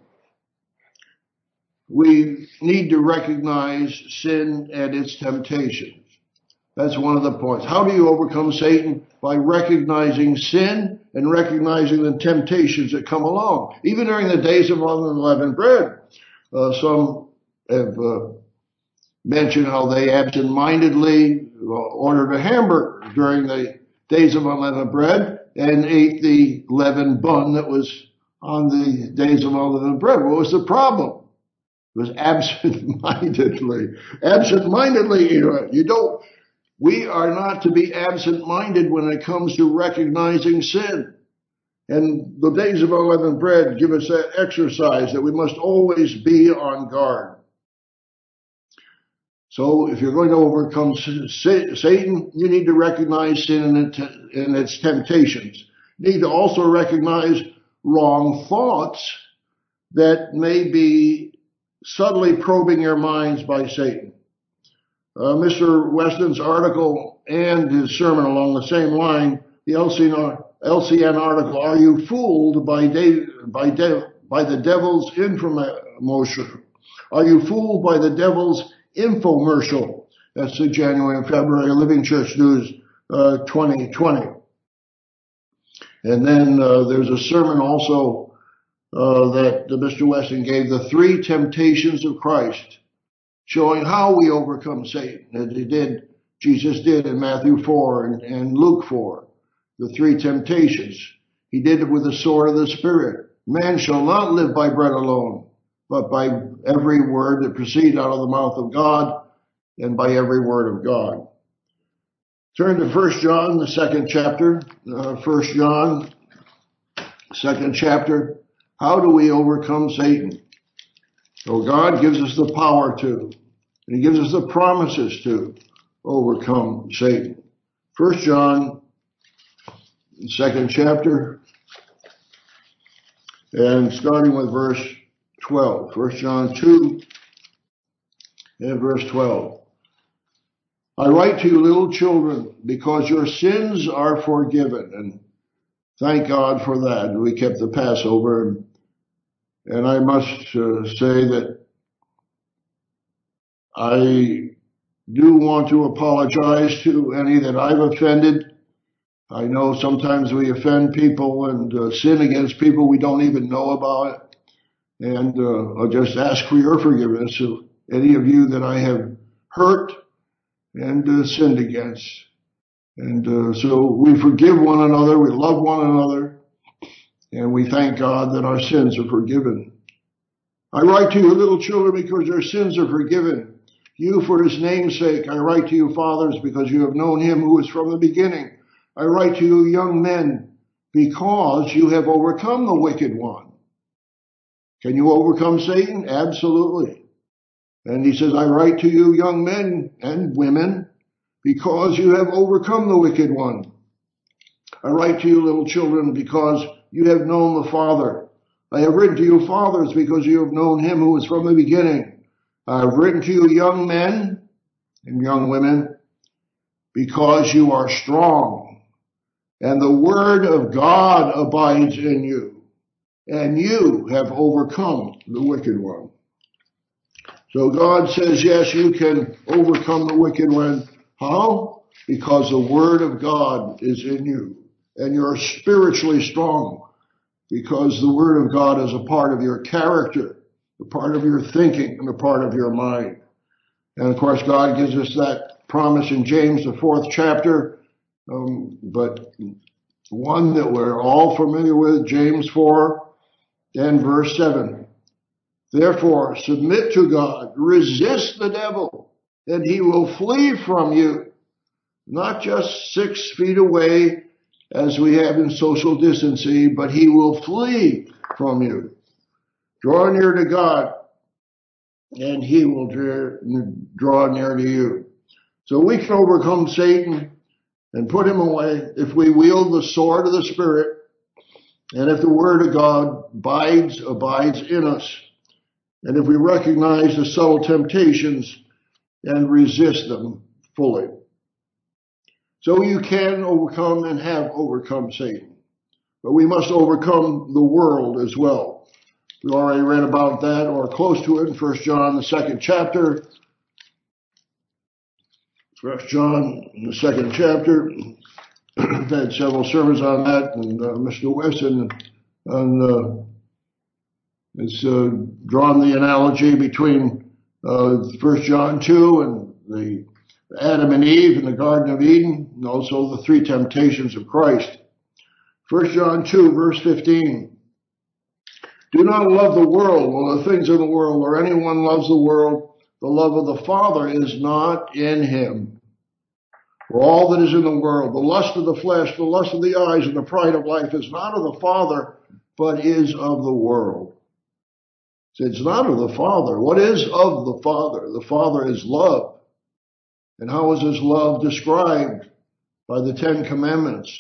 we need to recognize sin and its temptations. That's one of the points. How do you overcome Satan? By recognizing sin and recognizing the temptations that come along. Even during the days of unleavened bread, uh, some have uh, mentioned how they absent-mindedly uh, ordered a hamburger during the days of unleavened bread and ate the leavened bun that was on the days of unleavened bread. What was the problem? Was absent-mindedly, absent-mindedly, you know, don't, we are not to be absent-minded when it comes to recognizing sin. And the days of unleavened bread give us that exercise that we must always be on guard. So if you're going to overcome Satan, you need to recognize sin and its temptations. You need to also recognize wrong thoughts that may be subtly probing your minds by Satan. Uh, Mr. Weston's article and his sermon along the same line, the LCN, LCN article, Are You Fooled by, by, de- by the Devil's Infomercial? Are You Fooled by the Devil's Infomercial? That's the January and February Living Church News uh, 2020. And then uh, there's a sermon also that Mr. Weston gave the three temptations of Christ, showing how we overcome Satan, as he did, Jesus did in Matthew 4 and, and Luke 4, the three temptations. He did it with the sword of the Spirit. Man shall not live by bread alone, but by every word that proceeds out of the mouth of God and by every word of God. Turn to First John, the second chapter. Uh, First John, second chapter. How do we overcome Satan? So God gives us the power to, and He gives us the promises to overcome Satan. First John, second chapter, and starting with verse 12. First John 2 and verse 12. I write to you little children because your sins are forgiven. And thank God for that. We kept the Passover and and I must uh, say that I do want to apologize to any that I've offended. I know sometimes we offend people and uh, sin against people we don't even know about. And uh, I'll just ask for your forgiveness of any of you that I have hurt and uh, sinned against. And uh, so we forgive one another, we love one another, and we thank God that our sins are forgiven. I write to you little children because your sins are forgiven. You for his name's sake. I write to you, fathers, because you have known him who is from the beginning. I write to you, young men, because you have overcome the wicked one. Can you overcome Satan? Absolutely. And he says, I write to you, young men and women, because you have overcome the wicked one. I write to you, little children, because you have known the Father. I have written to you, fathers, because you have known him who is from the beginning. I have written to you, young men and young women, because you are strong, and the word of God abides in you, and you have overcome the wicked one. So God says, yes, you can overcome the wicked one. How? Because the word of God is in you, and you're spiritually strong because the Word of God is a part of your character, a part of your thinking, and a part of your mind. And of course, God gives us that promise in James, the fourth chapter, um, but one that we're all familiar with, James 4 and verse 7. Therefore, submit to God, resist the devil, and he will flee from you. Not just six feet away, as we have in social distancing, but he will flee from you. Draw near to God and he will draw near to you. So we can overcome Satan and put him away if we wield the sword of the Spirit and if the Word of God abides, abides in us. And if we recognize the subtle temptations and resist them fully. So you can overcome and have overcome Satan. But we must overcome the world as well. We already read about that or close to it in 1 John, the second chapter. 1 John, the second chapter. (clears throat) I've had several sermons on that, and uh, Mr. Weston and, uh, has uh, drawn the analogy between uh, 1 John 2 and the Adam and Eve in the Garden of Eden, and also the three temptations of Christ. 1 John 2 verse 15. Do not love the world or the things of the world or anyone loves the world. The love of the Father is not in him. For all that is in the world, the lust of the flesh, the lust of the eyes, and the pride of life is not of the Father, but is of the world. So it's not of the Father. What is of the Father? The Father is love. And how is his love described? By the Ten Commandments.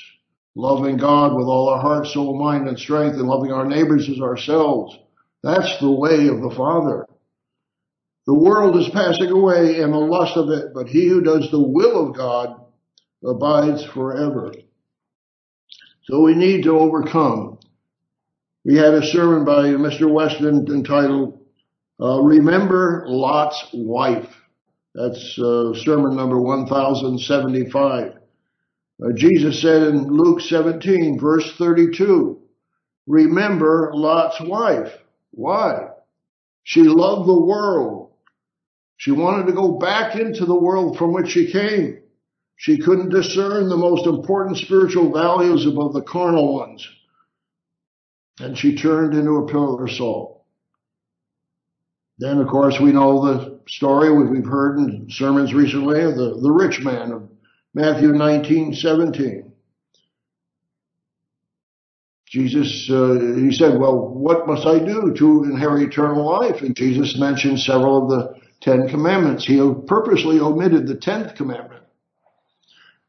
Loving God with all our heart, soul, mind, and strength, and loving our neighbors as ourselves. That's the way of the Father. The world is passing away and the lust of it, but he who does the will of God abides forever. So we need to overcome. We had a sermon by Mr. Weston entitled, uh, Remember Lot's Wife. That's uh, sermon number 1075. Uh, Jesus said in Luke 17, verse 32, remember Lot's wife. Why? She loved the world. She wanted to go back into the world from which she came. She couldn't discern the most important spiritual values above the carnal ones. And she turned into a pillar of salt. Then, of course, we know the story we've heard in sermons recently of the, the rich man of Matthew 19, 17. Jesus, uh, he said, well, what must I do to inherit eternal life? And Jesus mentioned several of the Ten Commandments. He purposely omitted the tenth commandment.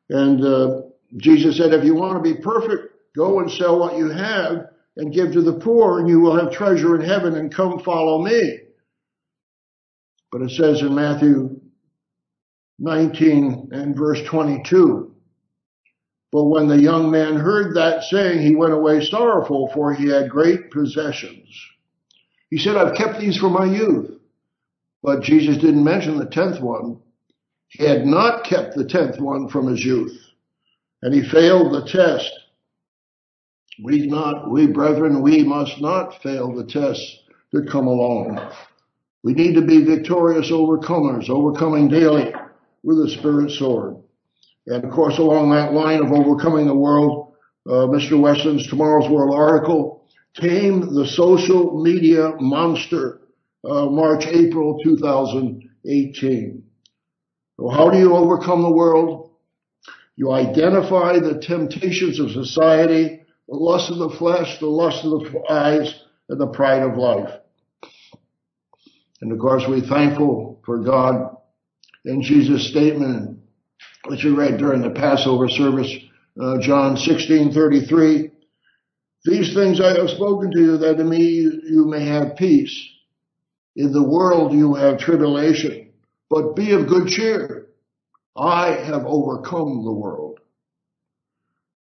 And uh, Jesus said, if you want to be perfect, go and sell what you have and give to the poor and you will have treasure in heaven and come follow me. But it says in Matthew 19 and verse 22, but when the young man heard that saying, he went away sorrowful, for he had great possessions. He said, I've kept these from my youth. But Jesus didn't mention the tenth one. He had not kept the tenth one from his youth. And he failed the test. We not, we brethren, we must not fail the tests that come along. We need to be victorious overcomers, overcoming daily with a spirit sword. And of course, along that line of overcoming the world, uh, Mr. Weston's Tomorrow's World article, Tame the Social Media Monster, uh, March, April 2018. 18. So how do you overcome the world? You identify the temptations of society, the lust of the flesh, the lust of the eyes, and the pride of life. And of course, we're thankful for God and Jesus' statement, which we read during the Passover service, uh, John 16, 33. These things I have spoken to you that in me you may have peace. In the world you have tribulation, but be of good cheer. I have overcome the world.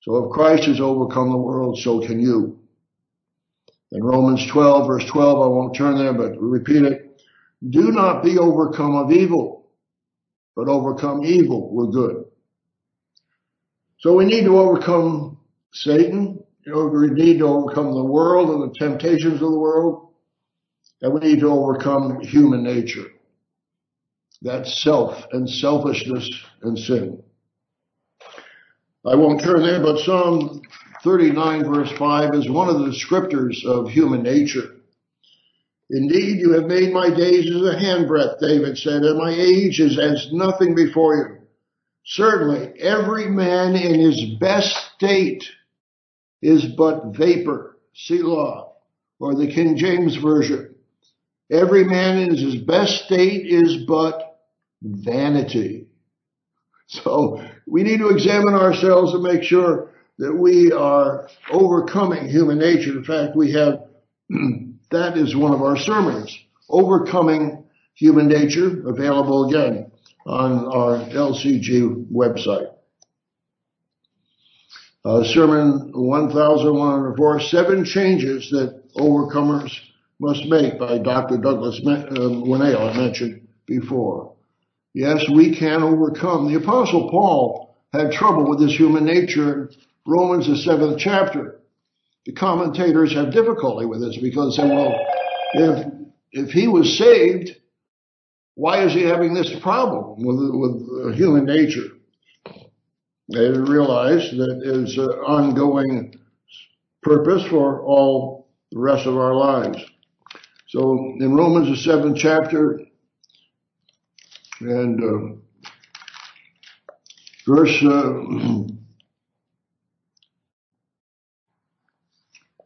So if Christ has overcome the world, so can you. In Romans 12 verse 12, I won't turn there, but repeat it. Do not be overcome of evil, but overcome evil with good. So we need to overcome Satan. We need to overcome the world and the temptations of the world. And we need to overcome human nature. That's self and selfishness and sin. I won't turn there, but Psalm 39 verse 5 is one of the descriptors of human nature. Indeed, you have made my days as a handbreadth, David said, and my age is as nothing before you. Certainly, every man in his best state is but vapor, Selah, or the King James Version. Every man in his best state is but vanity. So we need to examine ourselves and make sure that we are overcoming human nature. In fact, we have, (clears throat) that is one of our sermons, overcoming human nature, available again on our LCG website. Uh, sermon 1104, seven changes that overcomers must make by Dr. Douglas uh, I mentioned before. Yes, we can overcome. The apostle Paul had trouble with his human nature in Romans, the seventh chapter. The commentators have difficulty with this because they say, well, if, if he was saved, why is he having this problem with, with human nature? They realize that it's an ongoing purpose for all the rest of our lives. So in Romans, the seventh chapter, and uh, verse uh, (clears throat)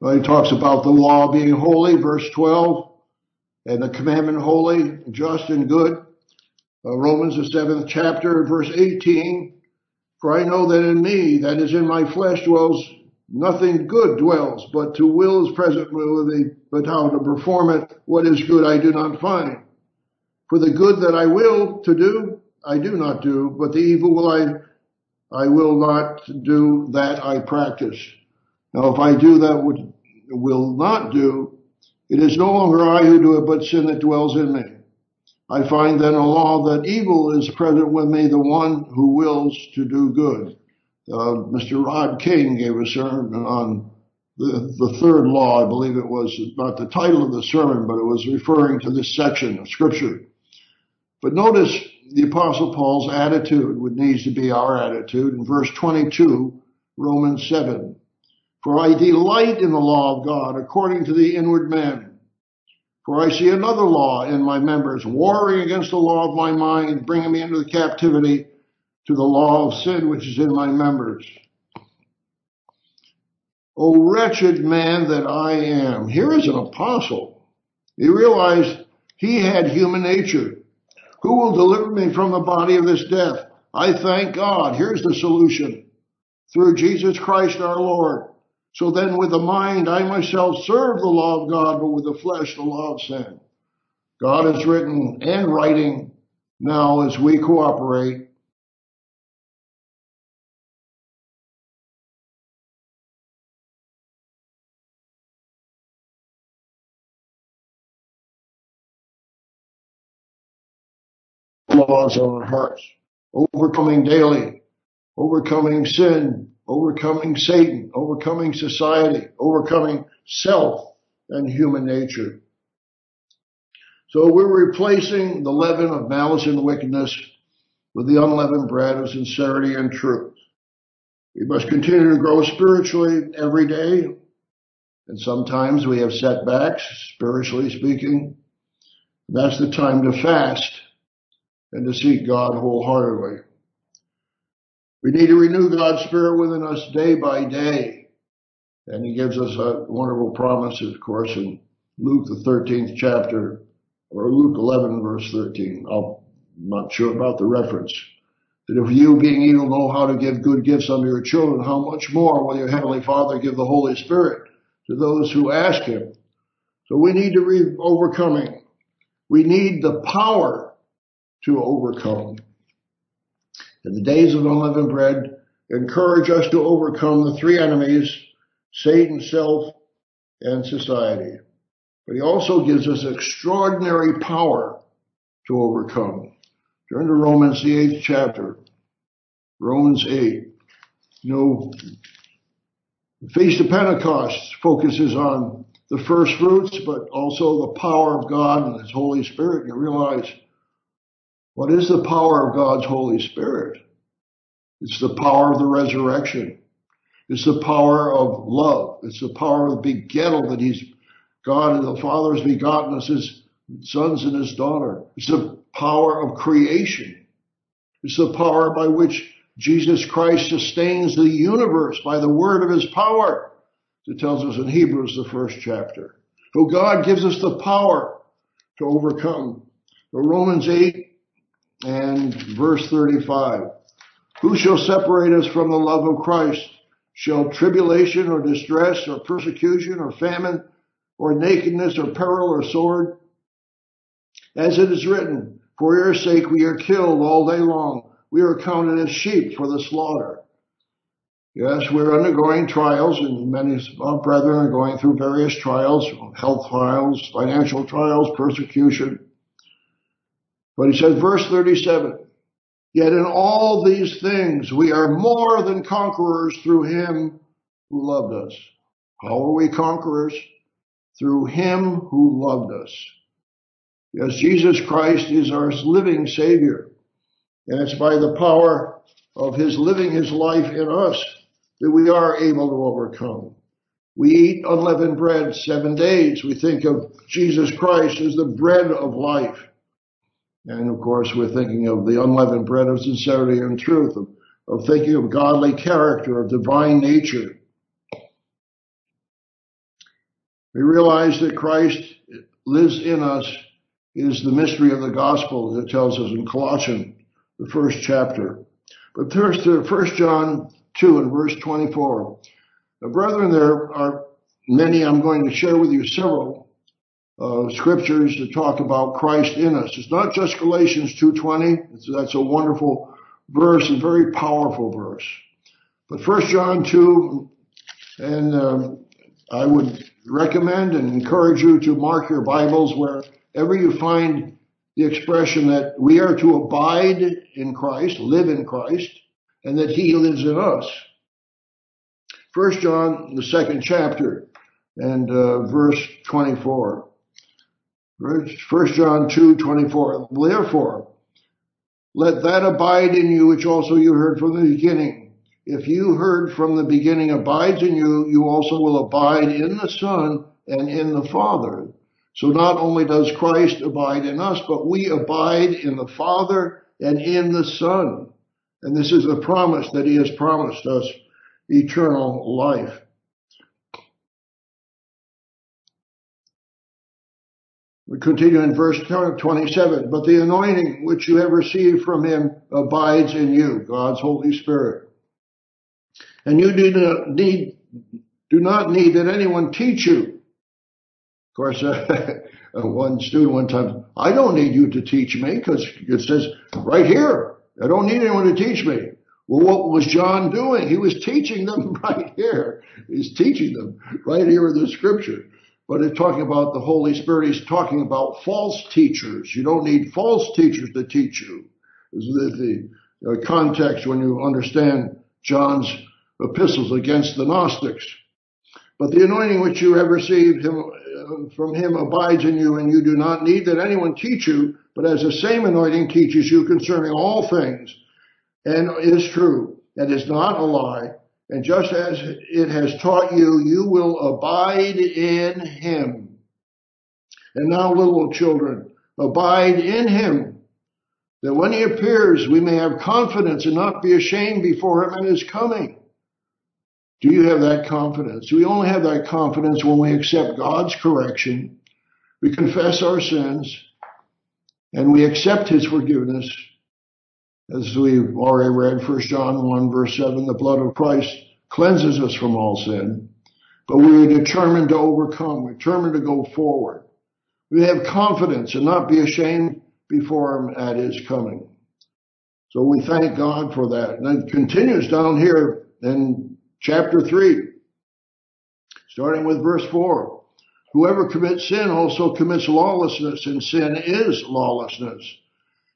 Well, he talks about the law being holy, verse 12, and the commandment holy, just, and good. Uh, Romans, the seventh chapter, verse 18. For I know that in me, that is in my flesh, dwells nothing good dwells, but to will is present with me, but how to perform it, what is good I do not find. For the good that I will to do, I do not do, but the evil will I, I will not do, that I practice. Now, if I do that will not do, it is no longer I who do it, but sin that dwells in me. I find then a law that evil is present with me, the one who wills to do good. Uh, Mr. Rod King gave a sermon on the, the third law, I believe it was not the title of the sermon, but it was referring to this section of scripture. But notice the apostle Paul's attitude, what needs to be our attitude in verse 22, Romans 7. For I delight in the law of God according to the inward man. For I see another law in my members, warring against the law of my mind, bringing me into the captivity to the law of sin which is in my members. O wretched man that I am. Here is an apostle. He realized he had human nature. Who will deliver me from the body of this death? I thank God. Here's the solution. Through Jesus Christ our Lord. So then with the mind, I myself serve the law of God, but with the flesh, the law of sin. God has written and writing now as we cooperate. Laws on our hearts, overcoming daily, overcoming sin, overcoming Satan, overcoming society, overcoming self and human nature. So we're replacing the leaven of malice and wickedness with the unleavened bread of sincerity and truth. We must continue to grow spiritually every day. And sometimes we have setbacks, spiritually speaking. That's the time to fast and to seek God wholeheartedly. We need to renew God's Spirit within us day by day. And he gives us a wonderful promise, of course, in Luke, the 13th chapter, or Luke 11, verse 13. I'm not sure about the reference. That if you, being evil, know how to give good gifts unto your children, how much more will your Heavenly Father give the Holy Spirit to those who ask Him? So we need to be overcoming. We need the power to overcome. In the days of unleavened bread, encourage us to overcome the three enemies, Satan, self, and society. But he also gives us extraordinary power to overcome. Turn to Romans, the eighth chapter. Romans 8. You know, the Feast of Pentecost focuses on the first fruits, but also the power of God and His Holy Spirit. You realize what is the power of God's Holy Spirit? It's the power of the resurrection. It's the power of love. It's the power of the begettal that He's God and the Father has begotten us as sons and His daughter. It's the power of creation. It's the power by which Jesus Christ sustains the universe by the word of His power. It tells us in Hebrews, the first chapter. So God gives us the power to overcome. So Romans 8 and verse 35. Who shall separate us from the love of Christ? Shall tribulation or distress or persecution or famine or nakedness or peril or sword? As it is written, for your sake we are killed all day long. We are counted as sheep for the slaughter. Yes, we're undergoing trials and many of our brethren are going through various trials, health trials, financial trials, persecution. But he says, verse 37, yet in all these things we are more than conquerors through him who loved us. How are we conquerors? Through him who loved us. Yes, Jesus Christ is our living Savior. And it's by the power of His living His life in us that we are able to overcome. We eat unleavened bread seven days. We think of Jesus Christ as the bread of life. And of course, we're thinking of the unleavened bread of sincerity and truth, of, of thinking of godly character, of divine nature. We realize that Christ lives in us is the mystery of the gospel that tells us in Colossians, the first chapter. But first, uh, to 1 John 2 and verse 24. Now, brethren, there are many, I'm going to share with you several uh, scriptures that talk about Christ in us. It's not just Galatians 2.20. that's a wonderful verse and very powerful verse. But 1 John 2, and uh, I would recommend and encourage you to mark your Bibles where ever you find the expression that we are to abide in Christ, live in Christ, and that he lives in us. First John, the second chapter, and uh, verse 24. First John 2, 24. Therefore, let that abide in you which also you heard from the beginning. If you heard from the beginning abides in you, you also will abide in the Son and in the Father. So not only does Christ abide in us, but we abide in the Father and in the Son. And this is the promise that he has promised us eternal life. We continue in verse 27. But the anointing which you have received from him abides in you, God's Holy Spirit. And you do not need, do not need that anyone teach you of course, (laughs) uh, one student one time, I don't need you to teach me because it says right here, I don't need anyone to teach me. Well, what was John doing? He was teaching them (laughs) right here. He's teaching them right here in the scripture. But it's talking about the Holy Spirit. He's talking about false teachers. You don't need false teachers to teach you. Is the, the uh, context when you understand John's epistles against the Gnostics. But the anointing which you have received him, uh, from him abides in you, and you do not need that anyone teach you, but as the same anointing teaches you concerning all things, and is true, and is not a lie, and just as it has taught you, you will abide in him. And now, little children, abide in him, that when he appears, we may have confidence and not be ashamed before him in his coming. Do you have that confidence? We only have that confidence when we accept God's correction, we confess our sins, and we accept his forgiveness. As we've already read, 1 John 1 verse 7, the blood of Christ cleanses us from all sin. But we are determined to overcome, determined to go forward. We have confidence and not be ashamed before him at his coming. So we thank God for that. And it continues down here in chapter 3, starting with verse 4. Whoever commits sin also commits lawlessness, and sin is lawlessness.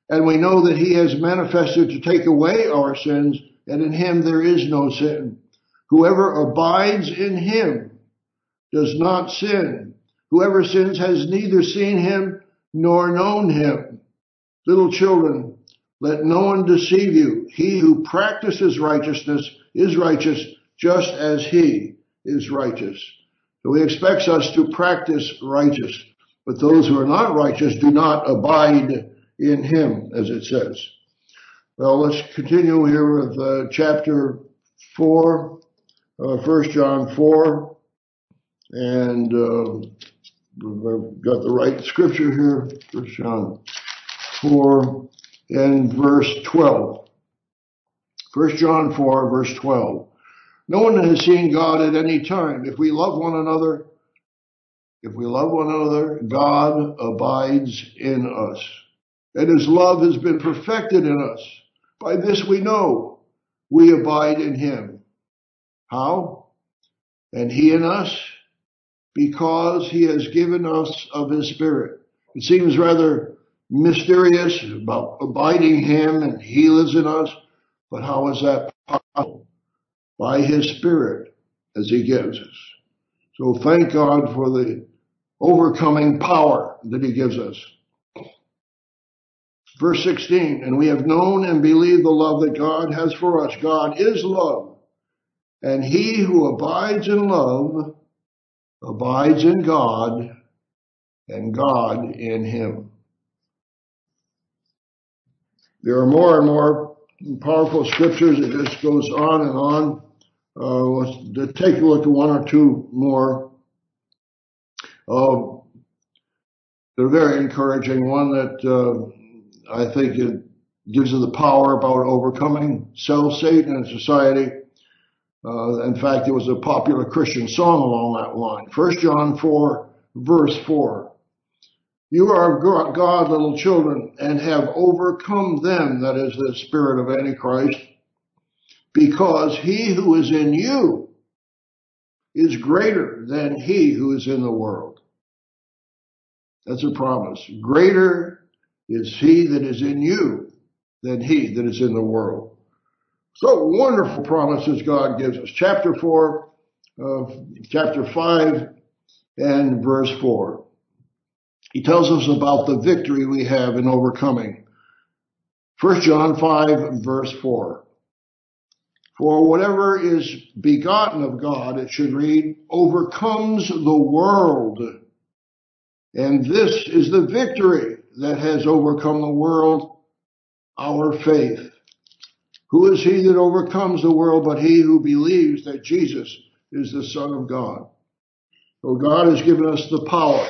And we know that he has manifested to take away our sins, and in him there is no sin. Whoever abides in him does not sin. Whoever sins has neither seen him nor known him. Little children, let no one deceive you. He who practices righteousness is righteous just as he is righteous. So he expects us to practice righteous, but those who are not righteous do not abide in him, as it says. Well, let's continue here with uh, chapter 4, uh, 1 John 4, and uh, I've got the right scripture here, 1 John 4 and verse 12. 1 John 4, verse 12. No one has seen God at any time. If we love one another, if we love one another, God abides in us. And his love has been perfected in us. By this we know we abide in him. How? And he in us? Because he has given us of his spirit. It seems rather mysterious about abiding him and he lives in us. But how is that possible? By his spirit as he gives us. So thank God for the overcoming power that he gives us. Verse 16, and we have known and believed the love that God has for us. God is love. And he who abides in love abides in God and God in him. There are more and more powerful scriptures. It just goes on and on. Uh, let's take a look at one or two more. Uh, they're very encouraging. One that uh, I think it gives you the power about overcoming self, Satan, and society. Uh, in fact, there was a popular Christian song along that line. First John 4, verse 4. You are God, little children, and have overcome them, that is the spirit of Antichrist, because he who is in you is greater than he who is in the world. That's a promise. Greater is he that is in you than he that is in the world. So wonderful promises God gives us. Chapter 4, uh, chapter 5 and verse 4. He tells us about the victory we have in overcoming. 1 John 5 verse 4. For whatever is begotten of God, it should read, overcomes the world. And this is the victory that has overcome the world, our faith. Who is he that overcomes the world but he who believes that Jesus is the Son of God? So God has given us the power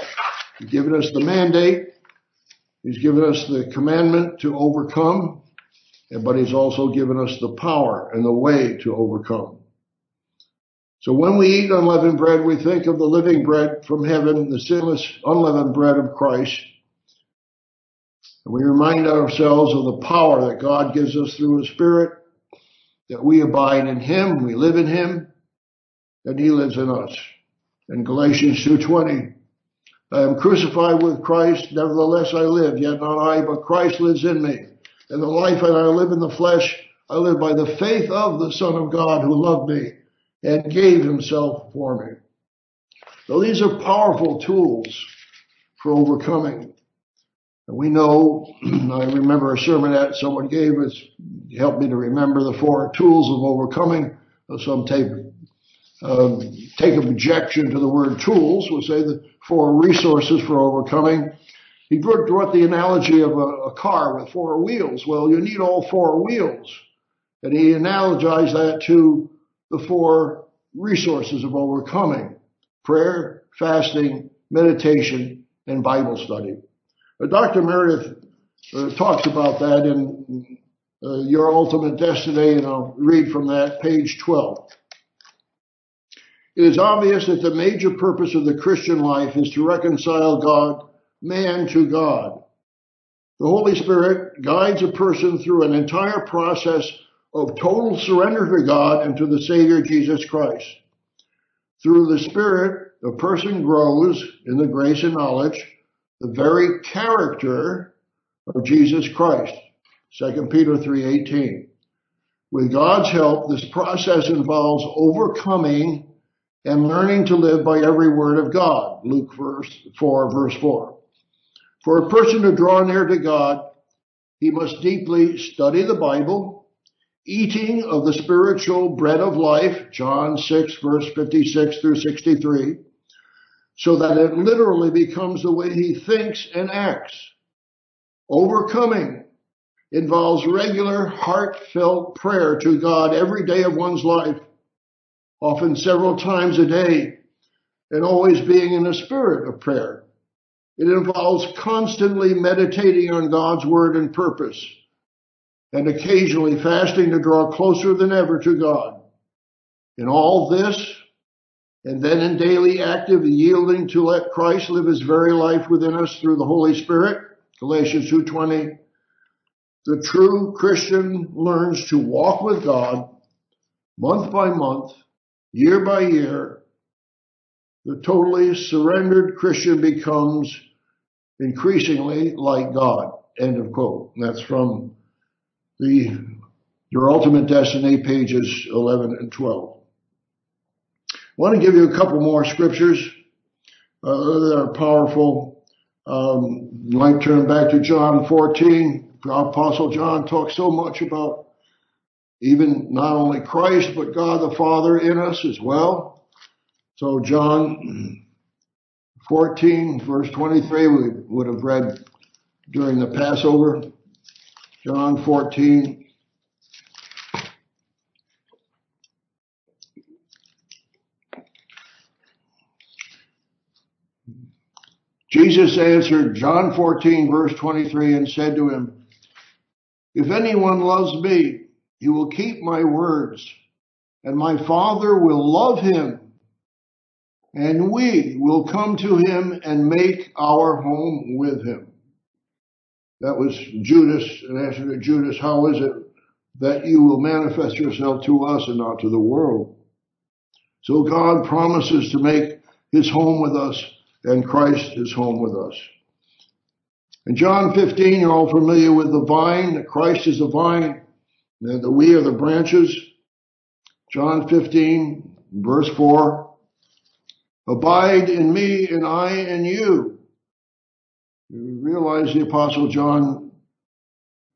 He's given us the mandate. He's given us the commandment to overcome, but he's also given us the power and the way to overcome. So when we eat unleavened bread, we think of the living bread from heaven, the sinless, unleavened bread of Christ. And we remind ourselves of the power that God gives us through His Spirit, that we abide in Him, we live in Him, and He lives in us. In Galatians 2.20, I am crucified with Christ, nevertheless I live, yet not I, but Christ lives in me. And the life that I live in the flesh, I live by the faith of the Son of God who loved me and gave himself for me. So these are powerful tools for overcoming. We know, (clears throat) I remember a sermon that someone gave us, helped me to remember the four tools of overcoming. Some take, um, take objection to the word tools. We'll say the four resources for overcoming. He brought the analogy of a, a car with four wheels. Well, you need all four wheels. And he analogized that to the four resources of overcoming prayer, fasting, meditation, and Bible study. Uh, Dr. Meredith uh, talks about that in uh, Your Ultimate Destiny, and I'll read from that, page 12. It is obvious that the major purpose of the Christian life is to reconcile God, man to God. The Holy Spirit guides a person through an entire process of total surrender to God and to the Savior Jesus Christ. Through the Spirit, a person grows in the grace and knowledge, the very character of Jesus Christ. 2 Peter 3:18. With God's help, this process involves overcoming and learning to live by every word of God. Luke verse 4, verse 4. For a person to draw near to God, he must deeply study the Bible, eating of the spiritual bread of life, John 6, verse 56 through 63, so that it literally becomes the way he thinks and acts. Overcoming involves regular heartfelt prayer to God every day of one's life often several times a day, and always being in a spirit of prayer. It involves constantly meditating on God's word and purpose, and occasionally fasting to draw closer than ever to God. In all this, and then in daily active yielding to let Christ live his very life within us through the Holy Spirit, Galatians 2.20, the true Christian learns to walk with God month by month year by year, the totally surrendered Christian becomes increasingly like God. End of quote. And that's from the Your Ultimate Destiny, pages 11 and 12. Want to give you a couple more scriptures uh, that are powerful. Um, might turn back to John 14. Apostle John talks so much about even not only Christ, but God the Father in us as well. So John 14 verse 23 we would have read during the Passover. John 14 Jesus answered John 14 verse 23 and said to him, If anyone loves me, he will keep my words, and my Father will love him, and we will come to him and make our home with him. That was Judas, an answer to Judas, how is it that you will manifest yourself to us and not to the world? So God promises to make his home with us and Christ is home with us. In John 15, you're all familiar with the vine. that Christ is the vine. And the we are the branches. John 15, verse 4. Abide in me and I in you. You realize the apostle John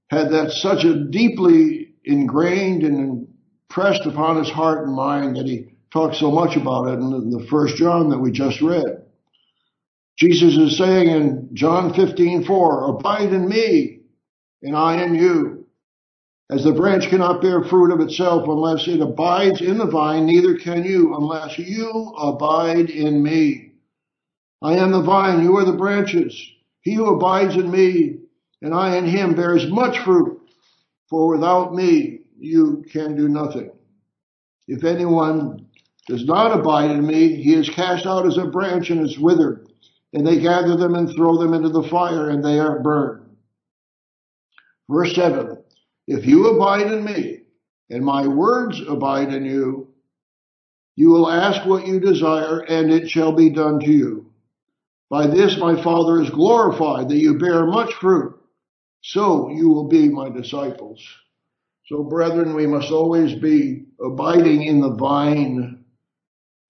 had that such a deeply ingrained and impressed upon his heart and mind that he talked so much about it in the first John that we just read. Jesus is saying in John 15, 4, abide in me and I in you. As the branch cannot bear fruit of itself unless it abides in the vine, neither can you unless you abide in me. I am the vine, you are the branches. He who abides in me and I in him bears much fruit, for without me you can do nothing. If anyone does not abide in me, he is cast out as a branch and is withered, and they gather them and throw them into the fire, and they are burned. Verse 7 if you abide in me and my words abide in you, you will ask what you desire and it shall be done to you. By this my Father is glorified that you bear much fruit. So you will be my disciples. So brethren, we must always be abiding in the vine.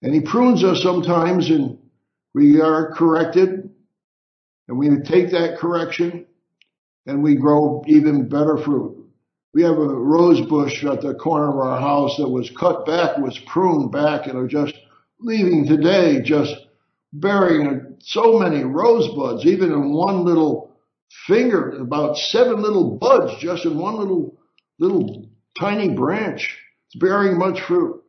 And he prunes us sometimes and we are corrected and we take that correction and we grow even better fruit. We have a rose bush at the corner of our house that was cut back, was pruned back, and are just leaving today just bearing so many rosebuds, even in one little finger, about seven little buds just in one little, little tiny branch. It's bearing much fruit.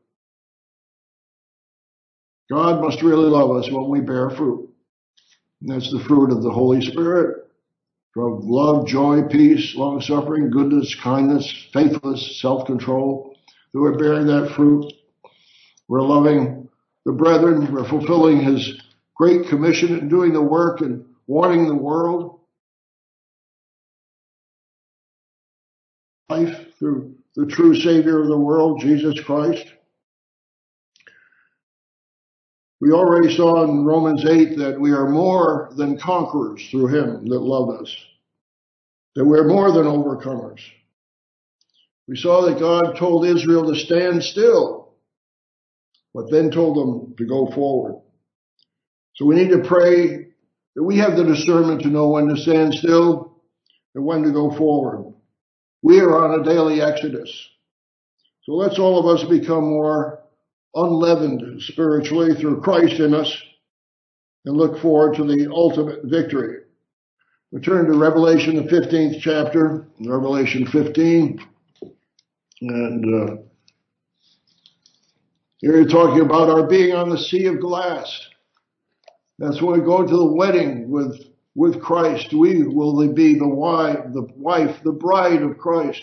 God must really love us when we bear fruit. And that's the fruit of the Holy Spirit. From love, joy, peace, long suffering, goodness, kindness, faithfulness, self-control. That we're bearing that fruit. We're loving the brethren. We're fulfilling his great commission and doing the work and warning the world. Life through the true Savior of the world, Jesus Christ. We already saw in Romans 8 that we are more than conquerors through Him that loved us, that we're more than overcomers. We saw that God told Israel to stand still, but then told them to go forward. So we need to pray that we have the discernment to know when to stand still and when to go forward. We are on a daily exodus. So let's all of us become more unleavened spiritually through Christ in us and look forward to the ultimate victory. We turn to Revelation, the 15th chapter, Revelation 15. And uh, here you're talking about our being on the sea of glass. That's when we go to the wedding with, with Christ. We will be the wife, the wife, the bride of Christ.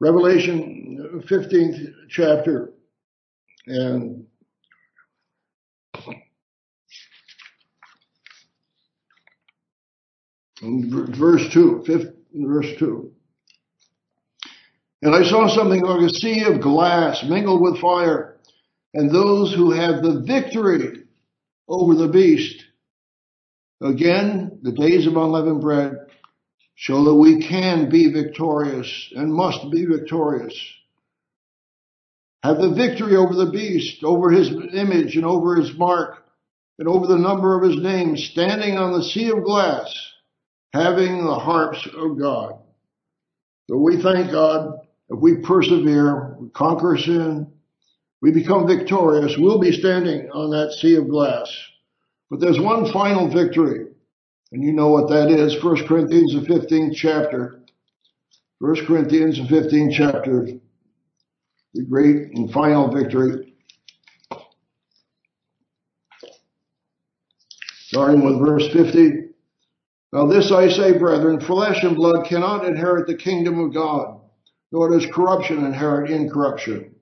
Revelation 15th chapter and verse 2, fifth, verse 2. And I saw something like a sea of glass mingled with fire, and those who have the victory over the beast. Again, the days of unleavened bread show that we can be victorious and must be victorious. Have the victory over the beast, over his image and over his mark and over the number of his name, standing on the sea of glass, having the harps of God. So we thank God if we persevere, we conquer sin, we become victorious, we'll be standing on that sea of glass. But there's one final victory and you know what that is. 1 Corinthians, the 15th chapter. 1 Corinthians, the 15th chapter. The great and final victory. Starting with verse 50. Now this I say, brethren, flesh and blood cannot inherit the kingdom of God, nor does corruption inherit incorruption.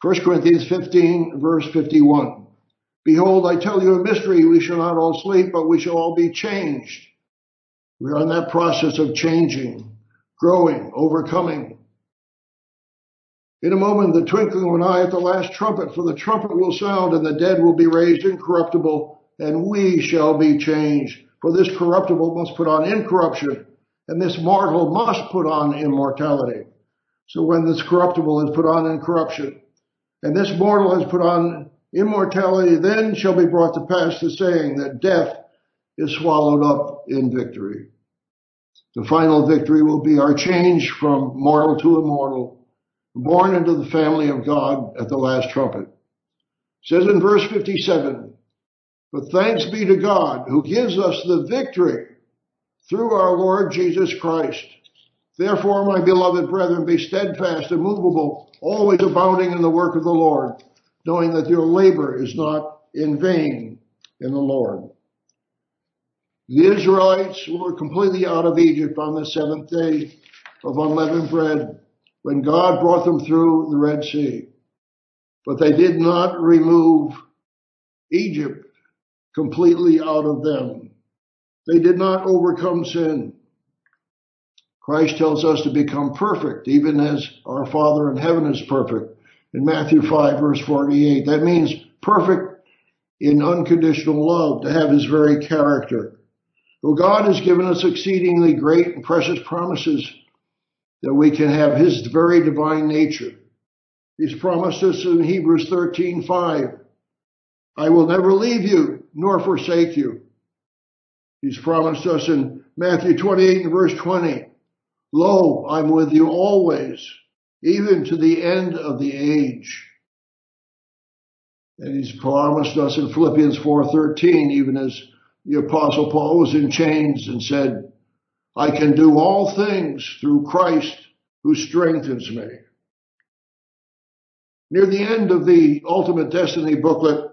1 Corinthians 15, verse 51. Behold, I tell you a mystery. We shall not all sleep, but we shall all be changed. We are in that process of changing, growing, overcoming. In a moment, the twinkling of an eye at the last trumpet, for the trumpet will sound and the dead will be raised incorruptible and we shall be changed. For this corruptible must put on incorruption and this mortal must put on immortality. So when this corruptible is put on incorruption and this mortal has put on Immortality then shall be brought to pass the saying that death is swallowed up in victory. The final victory will be our change from mortal to immortal, born into the family of God at the last trumpet. It says in verse 57, but thanks be to God who gives us the victory through our Lord Jesus Christ. Therefore, my beloved brethren, be steadfast, immovable, always abounding in the work of the Lord knowing that your labor is not in vain in the Lord. The Israelites were completely out of Egypt on the seventh day of unleavened bread when God brought them through the Red Sea. But they did not remove Egypt completely out of them. They did not overcome sin. Christ tells us to become perfect, even as our Father in heaven is perfect in Matthew 5 verse 48. That means perfect in unconditional love, to have his very character. Well, God has given us exceedingly great and precious promises that we can have his very divine nature. He's promised us in Hebrews 13, 5, I will never leave you nor forsake you. He's promised us in Matthew 28 and verse 20, Lo, I'm with you always even to the end of the age. And he's promised us in Philippians 4:13, even as the apostle Paul was in chains and said, I can do all things through Christ who strengthens me. Near the end of the Ultimate Destiny booklet,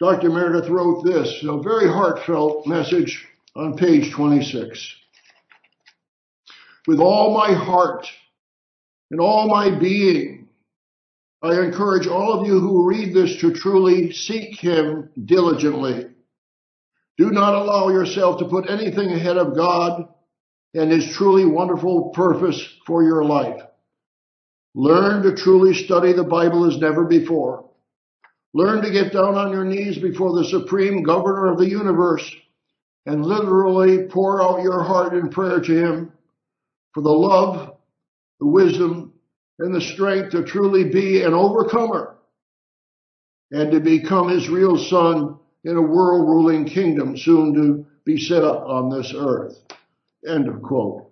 Dr. Meredith wrote this, a very heartfelt message on page 26. With all my heart and all my being, I encourage all of you who read this to truly seek Him diligently. Do not allow yourself to put anything ahead of God and His truly wonderful purpose for your life. Learn to truly study the Bible as never before. Learn to get down on your knees before the supreme governor of the universe and literally pour out your heart in prayer to him for the love, the wisdom, and the strength to truly be an overcomer and to become his real son in a world ruling kingdom soon to be set up on this earth. End of quote.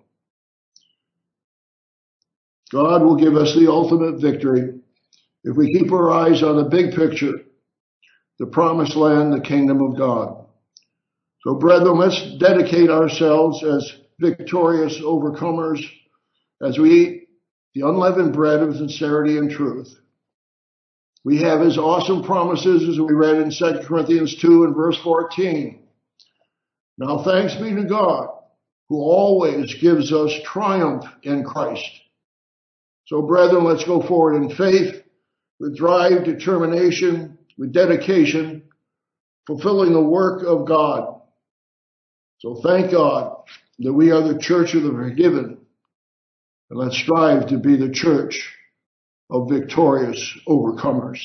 God will give us the ultimate victory if we keep our eyes on the big picture, the promised land, the kingdom of God. So brethren, let's dedicate ourselves as victorious overcomers as we eat the unleavened bread of sincerity and truth. We have his awesome promises as we read in 2 Corinthians 2 and verse 14. Now thanks be to God who always gives us triumph in Christ. So brethren, let's go forward in faith with drive, determination, with dedication, fulfilling the work of God. So thank God that we are the church of the forgiven. Let's strive to be the church of victorious overcomers.